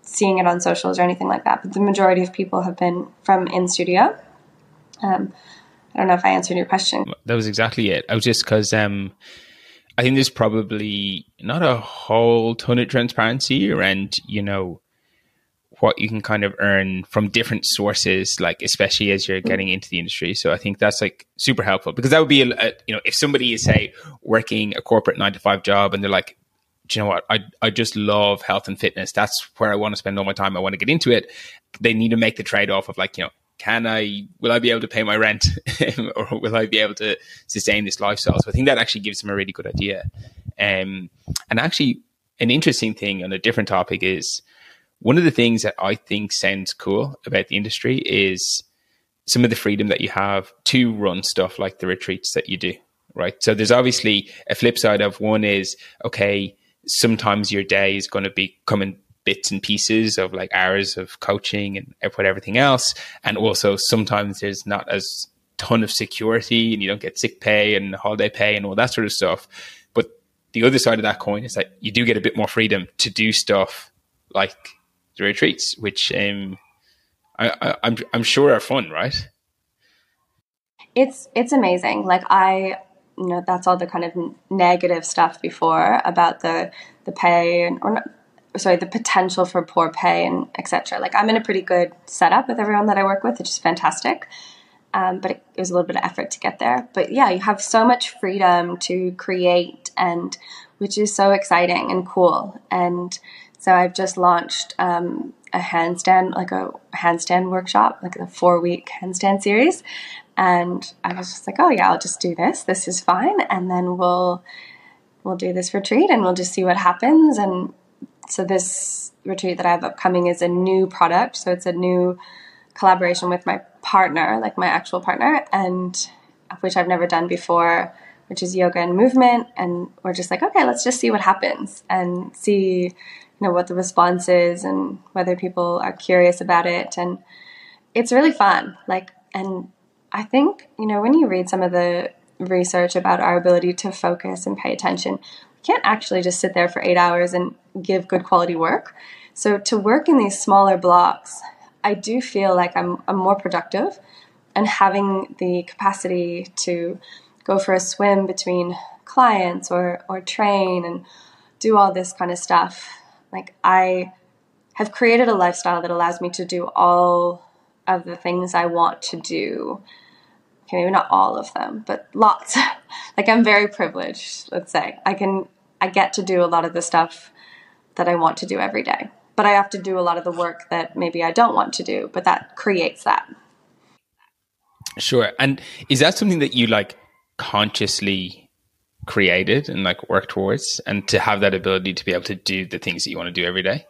seeing it on socials or anything like that, but the majority of people have been from in studio. Um, I don't know if I answered your question. That was exactly it. I was just because um, I think there's probably not a whole ton of transparency around, you know, what you can kind of earn from different sources, like especially as you're getting into the industry. So I think that's like super helpful because that would be, a, a, you know, if somebody is say working a corporate nine to five job and they're like, do you know what? I I just love health and fitness. That's where I want to spend all my time. I want to get into it. They need to make the trade off of like, you know, can I will I be able to pay my rent (laughs) or will I be able to sustain this lifestyle? So I think that actually gives them a really good idea. Um, and actually, an interesting thing on a different topic is one of the things that I think sounds cool about the industry is some of the freedom that you have to run stuff like the retreats that you do. Right. So there's obviously a flip side of one is okay, sometimes your day is going to be coming bits and pieces of like hours of coaching and everything else. And also sometimes there's not as ton of security and you don't get sick pay and holiday pay and all that sort of stuff. But the other side of that coin is that you do get a bit more freedom to do stuff like the retreats, which um, I, I, I'm I'm sure are fun, right? It's it's amazing. Like I you know that's all the kind of negative stuff before about the the pay and or not, sorry the potential for poor pay and etc like i'm in a pretty good setup with everyone that i work with which is fantastic um, but it, it, was a little bit of effort to get there but yeah you have so much freedom to create and which is so exciting and cool and so i've just launched um, a handstand like a handstand workshop like a four week handstand series and I was just like, oh yeah, I'll just do this. This is fine, and then we'll we'll do this retreat and we'll just see what happens. And so this retreat that I have upcoming is a new product. So it's a new collaboration with my partner, like my actual partner, and which I've never done before, which is yoga and movement. And we're just like, okay, let's just see what happens and see, you know, what the response is and whether people are curious about it. And it's really fun. Like, and I think, you know, when you read some of the research about our ability to focus and pay attention, we can't actually just sit there for eight hours and give good quality work. So to work in these smaller blocks, I do feel like I'm, I'm more productive and having the capacity to go for a swim between clients or, or train and do all this kind of stuff. Like I have created a lifestyle that allows me to do all of the things I want to do. Okay, maybe not all of them, but lots. (laughs) like I'm very privileged, let's say. I can I get to do a lot of the stuff that I want to do every day. But I have to do a lot of the work that maybe I don't want to do, but that creates that. Sure. And is that something that you like consciously created and like work towards and to have that ability to be able to do the things that you want to do every day?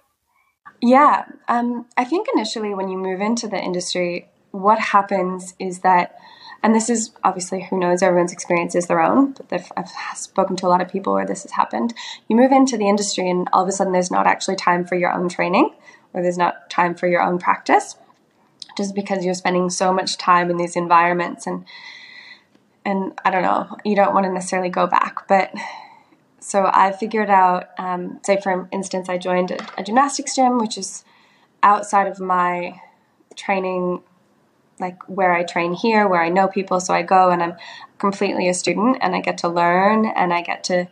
Yeah, um, I think initially when you move into the industry, what happens is that, and this is obviously who knows, everyone's experience is their own, but I've spoken to a lot of people where this has happened. You move into the industry, and all of a sudden there's not actually time for your own training, or there's not time for your own practice, just because you're spending so much time in these environments and and I don't know, you don't want to necessarily go back, but so I figured out, um, say for instance, I joined a, a, gymnastics gym, which is outside of my training, like where I train here, where I know people. So I go and I'm completely a student, and I get to learn, and I get to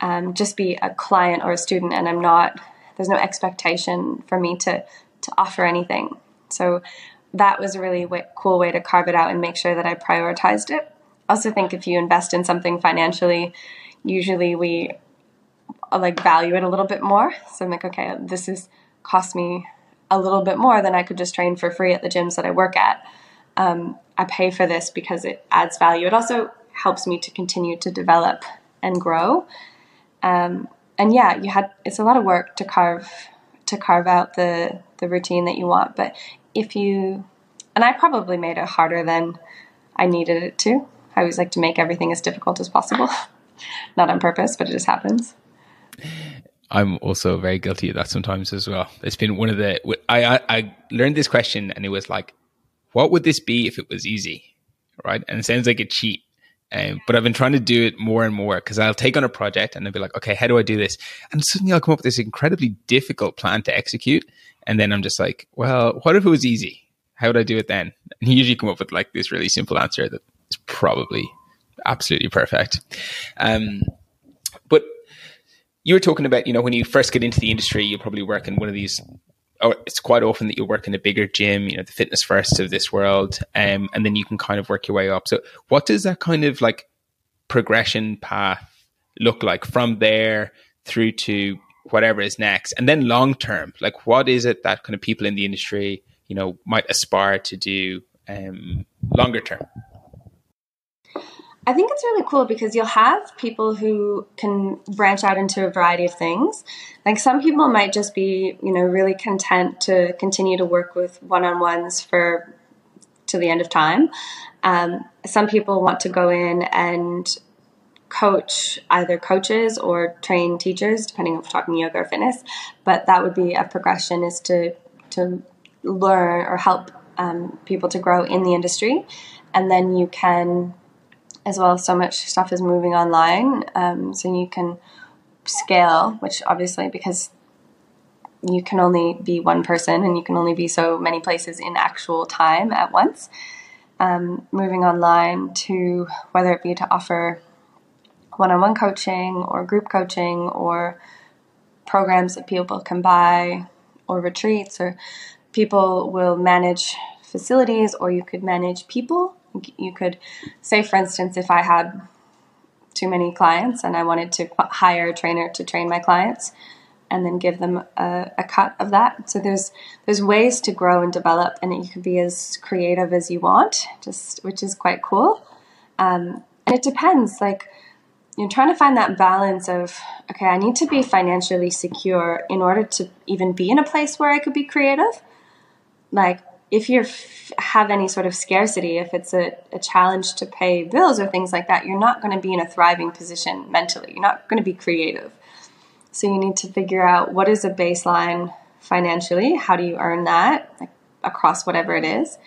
um, just be a client or a student, and I'm not. There's no expectation for me to to offer anything. So that was a really w- cool way to carve it out and make sure that I prioritized it. Also think if you invest in something financially usually we uh, like value it a little bit more. So I'm like, okay, this is cost me a little bit more than I could just train for free at the gyms that I work at. Um, I pay for this because it adds value. It also helps me to continue to develop and grow. Um, and yeah, you had it's a lot of work to carve to carve out the the routine that you want. But if you and I probably made it harder than I needed it to. I always like to make everything as difficult as possible. (laughs) not on purpose, but it just happens. I'm also very guilty of that sometimes as well. It's been one of the I, I, I learned this question and it was like, what would this be if it was easy, right? And it sounds like a cheat, um, but I've been trying to do it more and more because I'll take on a project and I'll be like, okay, how do I do this? And suddenly I'll come up with this incredibly difficult plan to execute, and then I'm just like, well, what if it was easy? How would I do it then? And you usually come up with like this really simple answer that is probably absolutely perfect. Um, but you were talking about, you know, when you first get into the industry, you probably work in one of these or it's quite often that you work in a bigger gym, you know, the fitness first of this world, um, and then you can kind of work your way up. So, what does that kind of like progression path look like from there through to whatever is next, and then long term? Like, what is it that kind of people in the industry, you know, might aspire to do um, longer term? I think it's really cool because you'll have people who can branch out into a variety of things. Like some people might just be, you know, really content to continue to work with one-on-ones for to the end of time. Um, some people want to go in and coach either coaches or train teachers, depending if we're talking yoga or fitness. But that would be a progression is to to learn or help um, people to grow in the industry, and then you can as well. So much stuff is moving online, um, so you can scale, which obviously because you can only be one person and you can only be so many places in actual time at once. Um, moving online to whether it be to offer one on one coaching or group coaching or programs that people can buy or retreats or people will manage facilities or you could manage people you could say, for instance, if I had too many clients and I wanted to hire a trainer to train my clients and then give them a, a, cut of that. So there's there's ways to grow and develop, and you can be as creative as you want, just which is quite cool. Um, and it depends, like you're trying to find that balance of okay, I need to be financially secure in order to even be in a place where I could be creative. Like if you have any sort of scarcity, if it's a, a challenge to pay bills or things like that, you're not going to be in a thriving position mentally. You're not going to be creative. So you need to figure out what is a baseline financially. How do you earn that like, across whatever it is?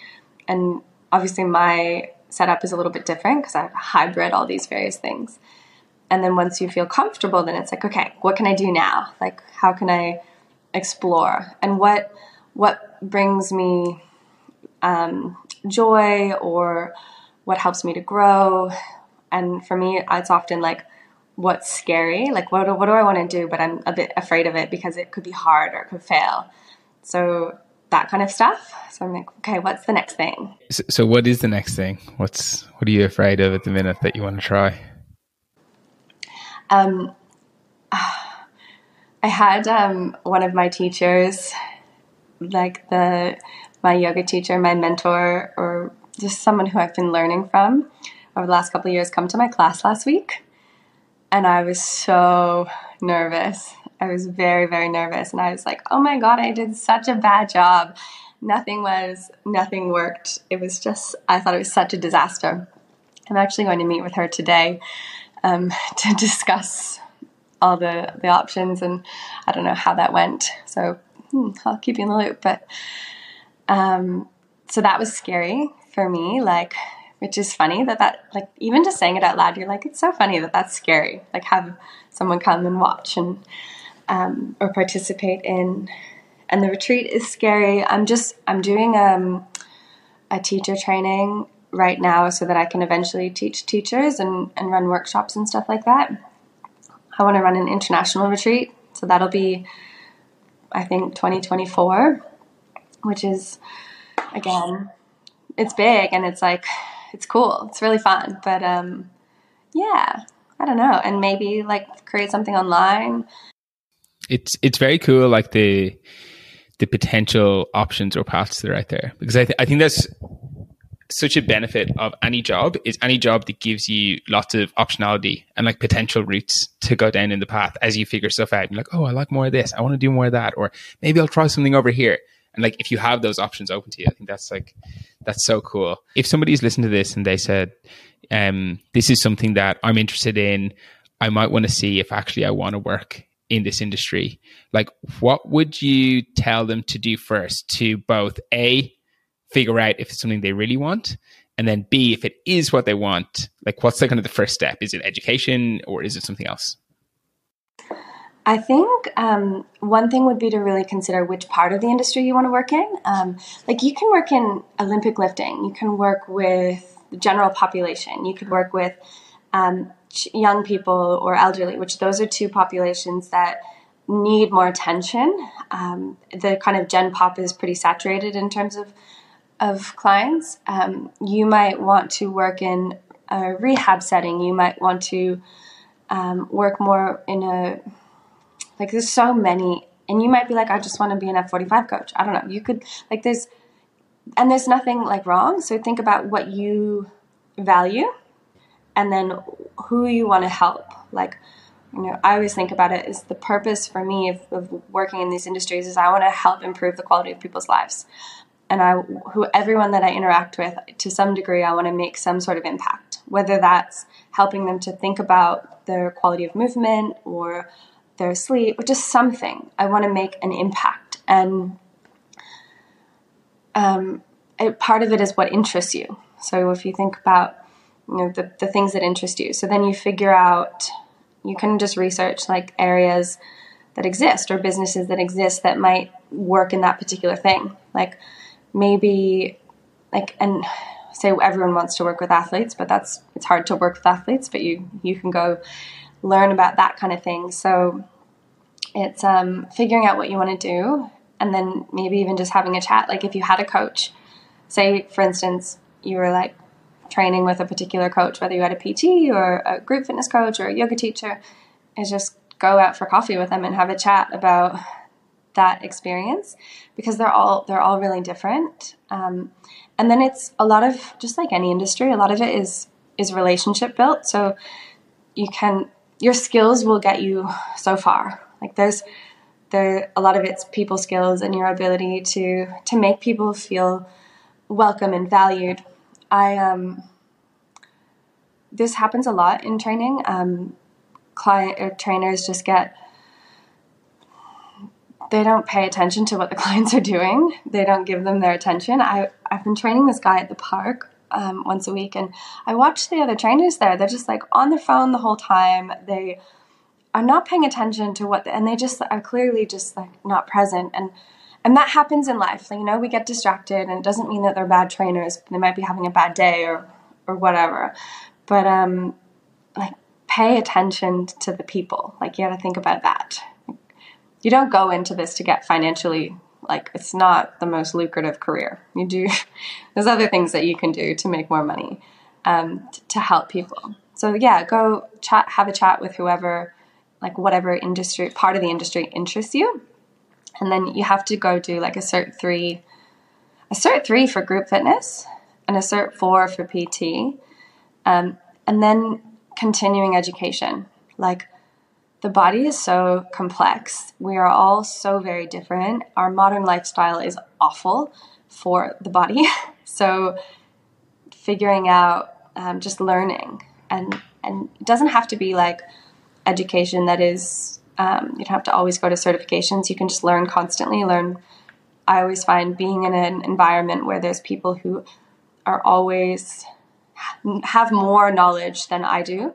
And obviously, my setup is a little bit different because I've hybrid all these various things. And then once you feel comfortable, then it's like, okay, what can I do now? Like, how can I explore? And what what brings me um, joy or what helps me to grow. And for me, it's often like, what's scary? Like, what, what do I want to do? But I'm a bit afraid of it because it could be hard or it could fail. So that kind of stuff. So I'm like, okay, what's the next thing? So, so what is the next thing? What's what are you afraid of at the minute that you want to try? Um, (sighs) I had um, one of my teachers, like the my yoga teacher, my mentor, or just someone who I've been learning from over the last couple of years come to my class last week. And I was so nervous. I was very, very nervous. And I was like, oh my God, I did such a bad job. Nothing was, nothing worked. It was just, I thought it was such a disaster. I'm actually going to meet with her today um, (laughs) to discuss all the, the options and I don't know how that went. So hmm, I'll keep you in the loop. But um, so that was scary for me, like, which is funny that that, like, even just saying it out loud, you're like, it's so funny that that's scary. Like, have someone come and watch and, um, or participate in. And the retreat is scary. I'm just, I'm doing um, a teacher training right now so that I can eventually teach teachers and, and run workshops and stuff like that. I want to run an international retreat. So that'll be, I think, 2024 which is again, it's big and it's like it's cool. It's really fun, but um, yeah, I don't know, and maybe like create something online. It's it's very cool, like the the potential options or paths that are out there because I th- I think that's such a benefit of any job is any job that gives you lots of optionality and like potential routes to go down in the path as you figure stuff out. You're like, oh, I like more of this. I want to do more of that, or maybe I'll try something over here. And like if you have those options open to you, I think that's like that's so cool. If somebody's listened to this and they said, um, this is something that I'm interested in, I might want to see if actually I want to work in this industry. Like what would you tell them to do first to both A, figure out if it's something they really want, and then B, if it is what they want, like what's the kind of the first step? Is it education or is it something else? I think um, one thing would be to really consider which part of the industry you want to work in. Um, like you can work in Olympic lifting, you can work with the general population, you could work with um, young people or elderly, which those are two populations that need more attention. Um, the kind of Gen Pop is pretty saturated in terms of of clients. Um, you might want to work in a rehab setting. You might want to um, work more in a like. There's so many, and you might be like, I just want to be an F45 coach. I don't know. You could like there's and there's nothing like wrong. So think about what you value, and then who you want to help. Like you know, I always think about it as the purpose for me of, of working in these industries is I want to help improve the quality of people's lives. And I, who everyone that I interact with, to some degree, I want to make some sort of impact. Whether that's helping them to think about their quality of movement or their sleep, or just something. I want to make an impact, and um, it, part of it is what interests you. So if you think about you know the, the things that interest you, so then you figure out you can just research like areas that exist or businesses that exist that might work in that particular thing. Like maybe like and say everyone wants to work with athletes, but that's it's hard to work with athletes, but you you can go learn about that kind of thing. So it's um, figuring out what you want to do and then maybe even just having a chat. Like if you had a coach, say for instance, you were like training with a particular coach, whether you had a PT or a group fitness coach or a yoga teacher, is just go out for coffee with them and have a chat about that experience because they're all they're all really different. Um, and then it's a lot of just like any industry, a lot of it is is relationship built. So you can your skills will get you so far. Like there's there a lot of it's people skills and your ability to to make people feel welcome and valued I um, this happens a lot in training. Um, client or trainers just get they don't pay attention to what the (laughs) clients are doing. They don't give them their attention. I I've been training this guy at the park um, once a week, and I watch the other trainers there. They're just like on the phone the whole time. They are not paying attention to what, the, and they just are clearly just like not present and and that happens in life. Like, you know, we get distracted, and it doesn't mean that they're bad trainers. They might be having a bad day or or whatever. But um, like, pay attention to the people. Like, you got to think about that. You don't go into this to get financially like it's not the most lucrative career. You do (laughs) there's other things that you can do to make more money um, t- to help people. So yeah, go chat, have a chat with whoever, like whatever industry part of the industry interests you and then you have to go do like a cert three, a cert three for group fitness, and a cert four for PT, um, and then continuing education. Like the body is so complex. We are all so very different. Our modern lifestyle is awful for the body. (laughs) so figuring out, um, just learning, and and it doesn't have to be like education that is um, you don't have to always go to certifications. You can just learn constantly. Learn. I always find being in an environment where there's people who are always have more knowledge than I do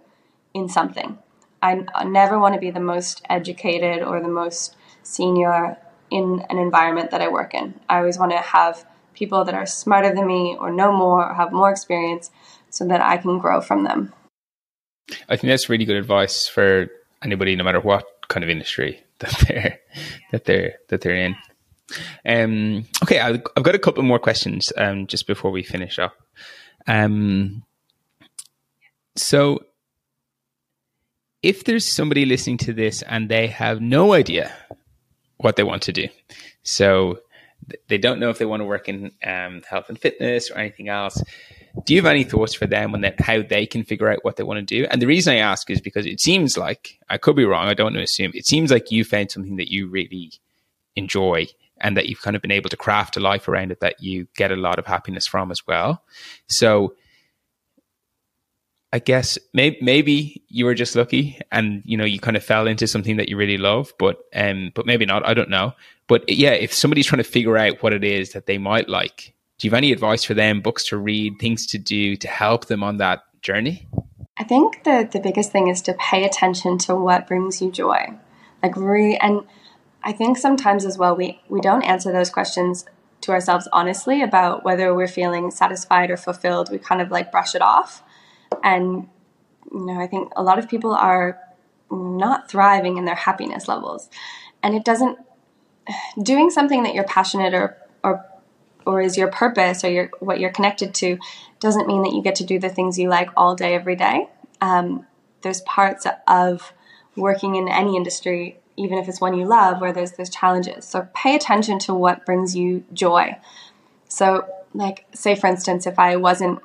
in something. I, I never want to be the most educated or the most senior in an environment that I work in. I always want to have people that are smarter than me or know more or have more experience so that I can grow from them. I think that's really good advice for anybody, no matter what kind of industry (laughs) that they're that they're that they're in. Um, okay, I've, I've got a couple more questions um, just before we finish up. Um, so, if there's somebody listening to this and they have no idea what they want to do, so they don't know if they want to work in um, health and fitness or anything else, do you have any thoughts for them on that, how they can figure out what they want to do? And the reason I ask is because it seems like I could be wrong. I don't want to assume. It seems like you found something that you really enjoy and that you've kind of been able to craft a life around it that you get a lot of happiness from as well. So I guess maybe, maybe you were just lucky and you know you kind of fell into something that you really love, but um, but maybe not. I don't know. But yeah, if somebody's trying to figure out what it is that they might like, do you have any advice for them, books to read, things to do to help them on that journey? I think the the biggest thing is to pay attention to what brings you joy. Like re and I think sometimes as well we we don't answer those questions to ourselves honestly about whether we're feeling satisfied or fulfilled. We kind of like brush it off. And you know, I think a lot of people are not thriving in their happiness levels. And it doesn't doing something that you're passionate or or or is your purpose or your what you're connected to doesn't mean that you get to do the things you like all day every day. Um, there's parts of working in any industry, even if it's one you love, where there's there's challenges. So pay attention to what brings you joy. So, like, say for instance, if I wasn't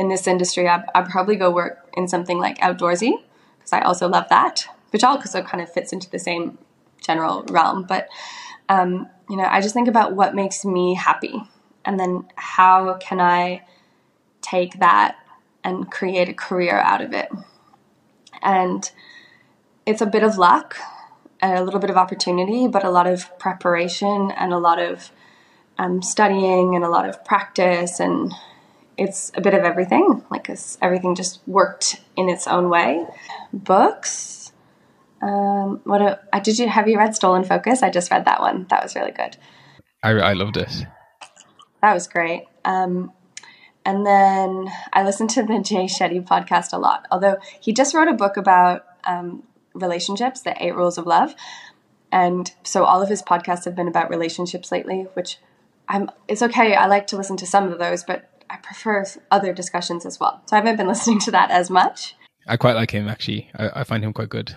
in this industry, I'd, I'd probably go work in something like outdoorsy because I also love that, which also kind of fits into the same general realm. But um, you know, I just think about what makes me happy, and then how can I take that and create a career out of it. And it's a bit of luck, a little bit of opportunity, but a lot of preparation and a lot of um, studying and a lot of practice and it's a bit of everything like everything just worked in its own way. Books um, what a, did you have you read stolen focus? I just read that one. That was really good. I, I loved it. That was great. Um, and then i listened to the jay shetty podcast a lot although he just wrote a book about um, relationships the eight rules of love. And so all of his podcasts have been about relationships lately which I'm, it's okay. I like to listen to some of those, but I prefer other discussions as well. So I haven't been (laughs) listening to that as much. I quite like him actually. I, I find him quite good.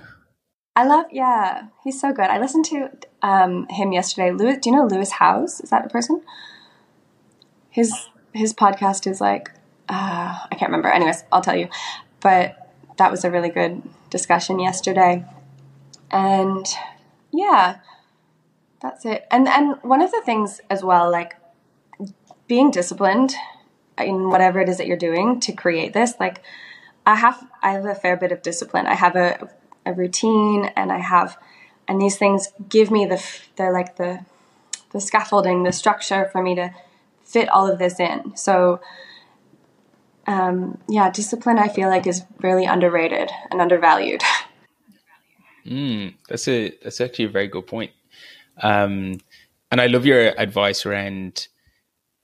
I love, yeah, he's so good. I listened to um, him yesterday. Lewis, do you know Lewis Howes? Is that a person? His his podcast is like uh, I can't remember. Anyways, I'll tell you. But that was a really good discussion yesterday, and yeah, that's it. And and one of the things as well, like being disciplined in whatever it is that you're doing to create this, like I have I have a fair bit of discipline. I have a a routine and I have and these things give me the they're like the the scaffolding, the structure for me to fit all of this in. So um, yeah, discipline I feel like is really underrated and undervalued. (laughs) Mm, that's a that's actually a very good point. Um, and I love your advice around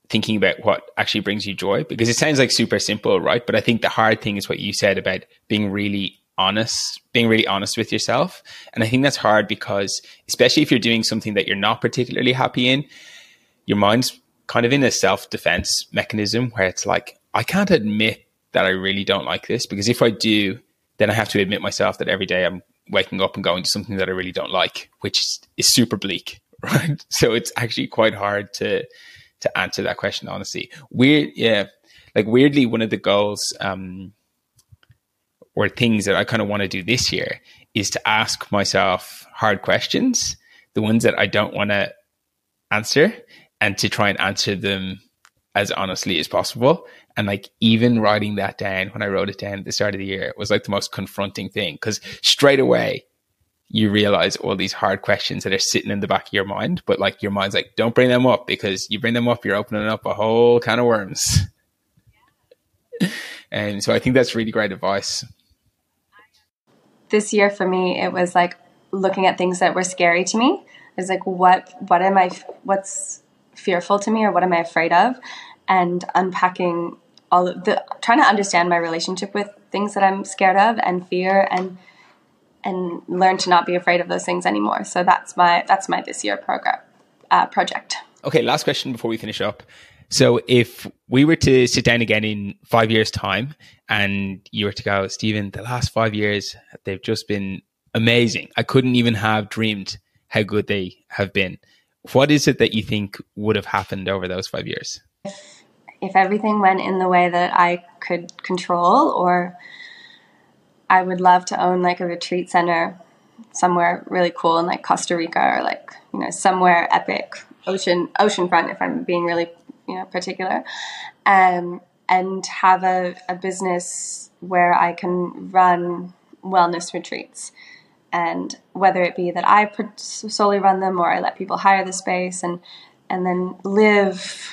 thinking about what actually brings you joy because it sounds like super simple, right? But I think the hard thing is what you said about being really honest, being really honest with yourself. And I think that's hard because, especially if you're doing something that you're not particularly happy in, your mind's kind of in a self defense mechanism where it's like, I can't admit that I really don't like this because if I do, then I have to admit myself that every day I'm waking up and going to something that I really don't like, which is, is super bleak, (laughs) right? So it's actually quite hard to to answer that question honestly. Weird, yeah, like weirdly, one of the goals um, or things that I kind of want to do this year is to ask myself hard questions, the ones that I don't want to answer, and to try and answer them as honestly as possible. And like even writing that down when I wrote it down at the start of the year was like the most confronting thing because straight away you realize all these hard questions that are sitting in the back of your mind, but like your mind's like, don't bring them up because you bring them up, you're opening up a whole can of worms. (laughs) and so I think that's really great advice. This year for me, it was like looking at things that were scary to me. It's like, what, what am I, what's fearful to me or what am I afraid of? And unpacking all of the trying to understand my relationship with things that I'm scared of and fear and and learn to not be afraid of those things anymore. So that's my that's my this year program uh, project. Okay, last question before we finish up. So if we were to sit down again in five years' time and you were to go, Stephen, the last five years they've just been amazing. I couldn't even have dreamed how good they have been. What is it that you think would have happened over those five years? if everything went in the way that I could control, or I would love to own like a retreat center somewhere really cool in like Costa Rica or like you know somewhere epic ocean oceanfront if I'm being really you know particular, um, and have a, a business where I can run wellness retreats. And whether it be that I solely run them or I let people hire the space and and then live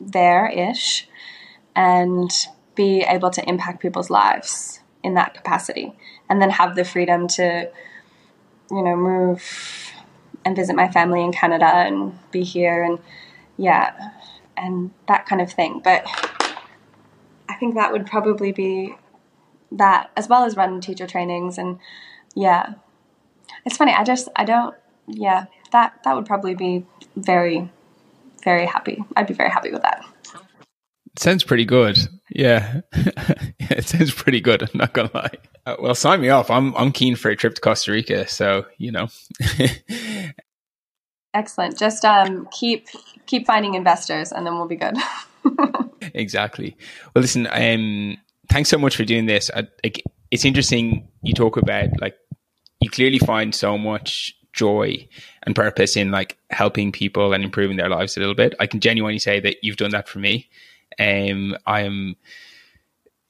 there ish and be able to impact people's lives in that capacity and then have the freedom to you know move and visit my family in Canada and be here and yeah and that kind of thing but I think that would probably be that as well as run teacher trainings and Yeah. It's funny. I just, I don't, yeah, that, that would probably be very, very happy. I'd be very happy with that. Sounds pretty good. (laughs) Yeah. it sounds pretty good. I'm not going to lie. Uh, well, sign me off. I'm, I'm keen for a trip to Costa Rica. So, you know. (laughs) Excellent. Just um, keep keep finding investors, and then we'll be good. (laughs) exactly. Well, listen. Um, thanks so much for doing this. I, it's interesting. You talk about like you clearly find so much joy and purpose in like helping people and improving their lives a little bit. I can genuinely say that you've done that for me. Um, I'm.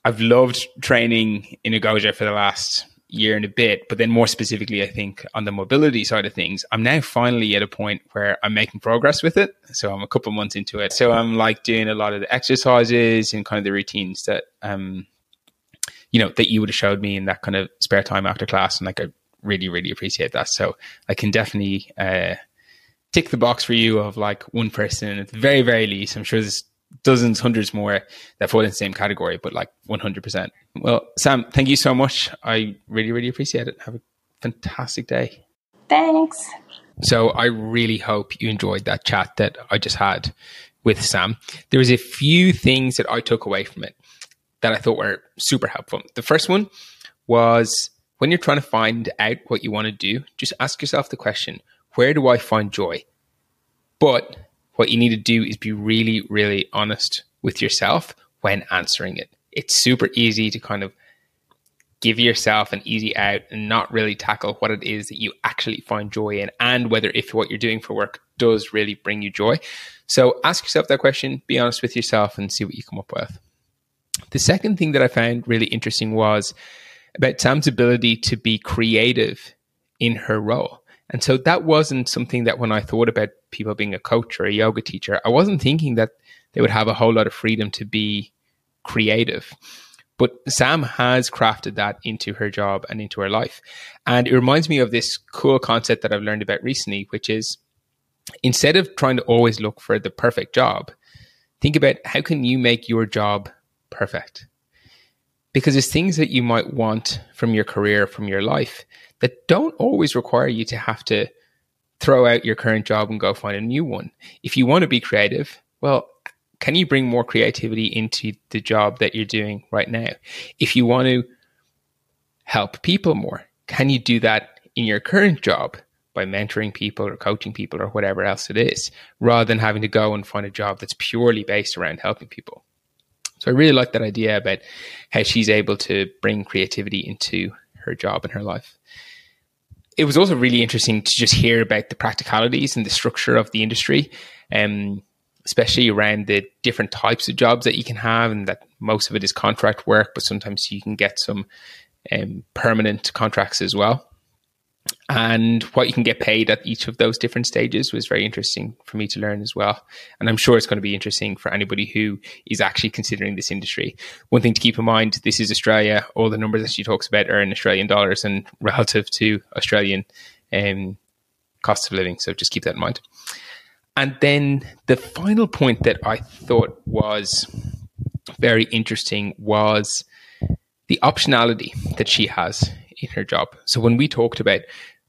I've loved training in Agoja for the last year and a bit, but then more specifically, I think on the mobility side of things, I'm now finally at a point where I'm making progress with it. So I'm a couple months into it. So I'm like doing a lot of the exercises and kind of the routines that, um, you know, that you would have showed me in that kind of spare time after class. And like, I really, really appreciate that. So I can definitely, uh, tick the box for you of like one person at the very, very least. I'm sure there's dozens, hundreds more that fall in the same category, but like 100%. Well, Sam, thank you so much. I really, really appreciate it. Have a fantastic day. Thanks. So I really hope you enjoyed that chat that I just had with Sam. There was a few things that I took away from it that I thought were super helpful. The first one was when you're trying to find out what you want to do, just ask yourself the question, where do I find joy? But what you need to do is be really, really honest with yourself when answering it. It's super easy to kind of give yourself an easy out and not really tackle what it is that you actually find joy in and whether if what you're doing for work does really bring you joy. So ask yourself that question, be honest with yourself and see what you come up with. The second thing that I found really interesting was about Sam's ability to be creative in her role. And so that wasn't something that when I thought about people being a coach or a yoga teacher, I wasn't thinking that they would have a whole lot of freedom to be creative. But Sam has crafted that into her job and into her life. And it reminds me of this cool concept that I've learned about recently, which is instead of trying to always look for the perfect job, think about how can you make your job perfect? Because there's things that you might want from your career, from your life, that don't always require you to have to throw out your current job and go find a new one. If you want to be creative, well, can you bring more creativity into the job that you're doing right now? If you want to help people more, can you do that in your current job by mentoring people or coaching people or whatever else it is, rather than having to go and find a job that's purely based around helping people? So I really like that idea about how she's able to bring creativity into her job and her life it was also really interesting to just hear about the practicalities and the structure of the industry, um, especially around the different types of jobs that you can have, and that most of it is contract work, but sometimes you can get some um, permanent contracts as well and what you can get paid at each of those different stages was very interesting for me to learn as well. And I'm sure it's going to be interesting for anybody who is actually considering this industry. One thing to keep in mind this is Australia. All the numbers that she talks about are in Australian dollars and (laughs) relative to Australian um, cost of living. So just keep that in mind. And then the final point that I thought was very interesting was the optionality that she has in her job. So when we talked about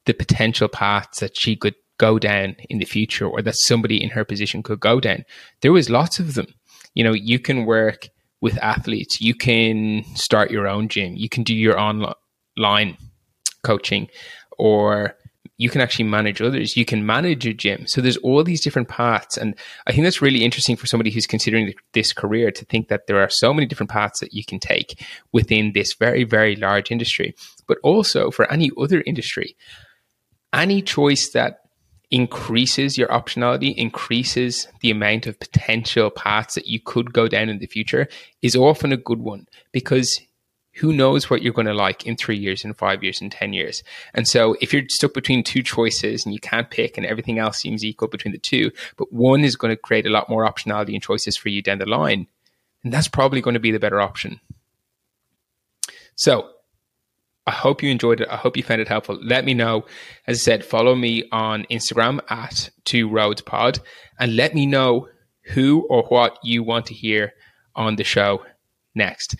the potential paths that she could go down in the future or that somebody in her position could go down. There was lots of them. You know, you can work with athletes, you can start your own gym, you can do your online coaching, or you can actually manage others. You can manage a gym. So there's all these different paths. And I think that's really interesting for somebody who's considering this career to think that there are so many different paths that you can take within this very, very large industry, but also for any other industry any choice that increases your optionality, increases the amount of potential paths that you could go down in the future is often a good one because who knows what you're going to like in three years, in five years, in 10 years. And so if you're stuck between two choices and you can't pick and everything else seems equal between the two, but one is going to create a lot more optionality and choices for you down the line, and that's probably going to be the better option. So I hope you enjoyed it. I hope you found it helpful. Let me know. As I said, follow me on Instagram at Two Roads Pod and let me know who or what you want to hear on the show next.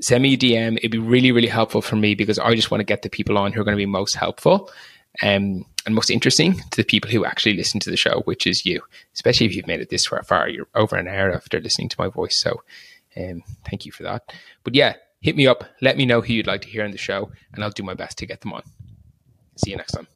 send me a DM. It'd be really, really helpful for me because I just want to get the people on who are going to be most helpful um, and most interesting to the people who actually listen to the show, which is you, especially if you've made it this far. You're over an hour after listening to my voice. So um, thank you for that. But yeah, hit me up. Let me know who you'd like to hear on the show, and I'll do my best to get them on. See you next time.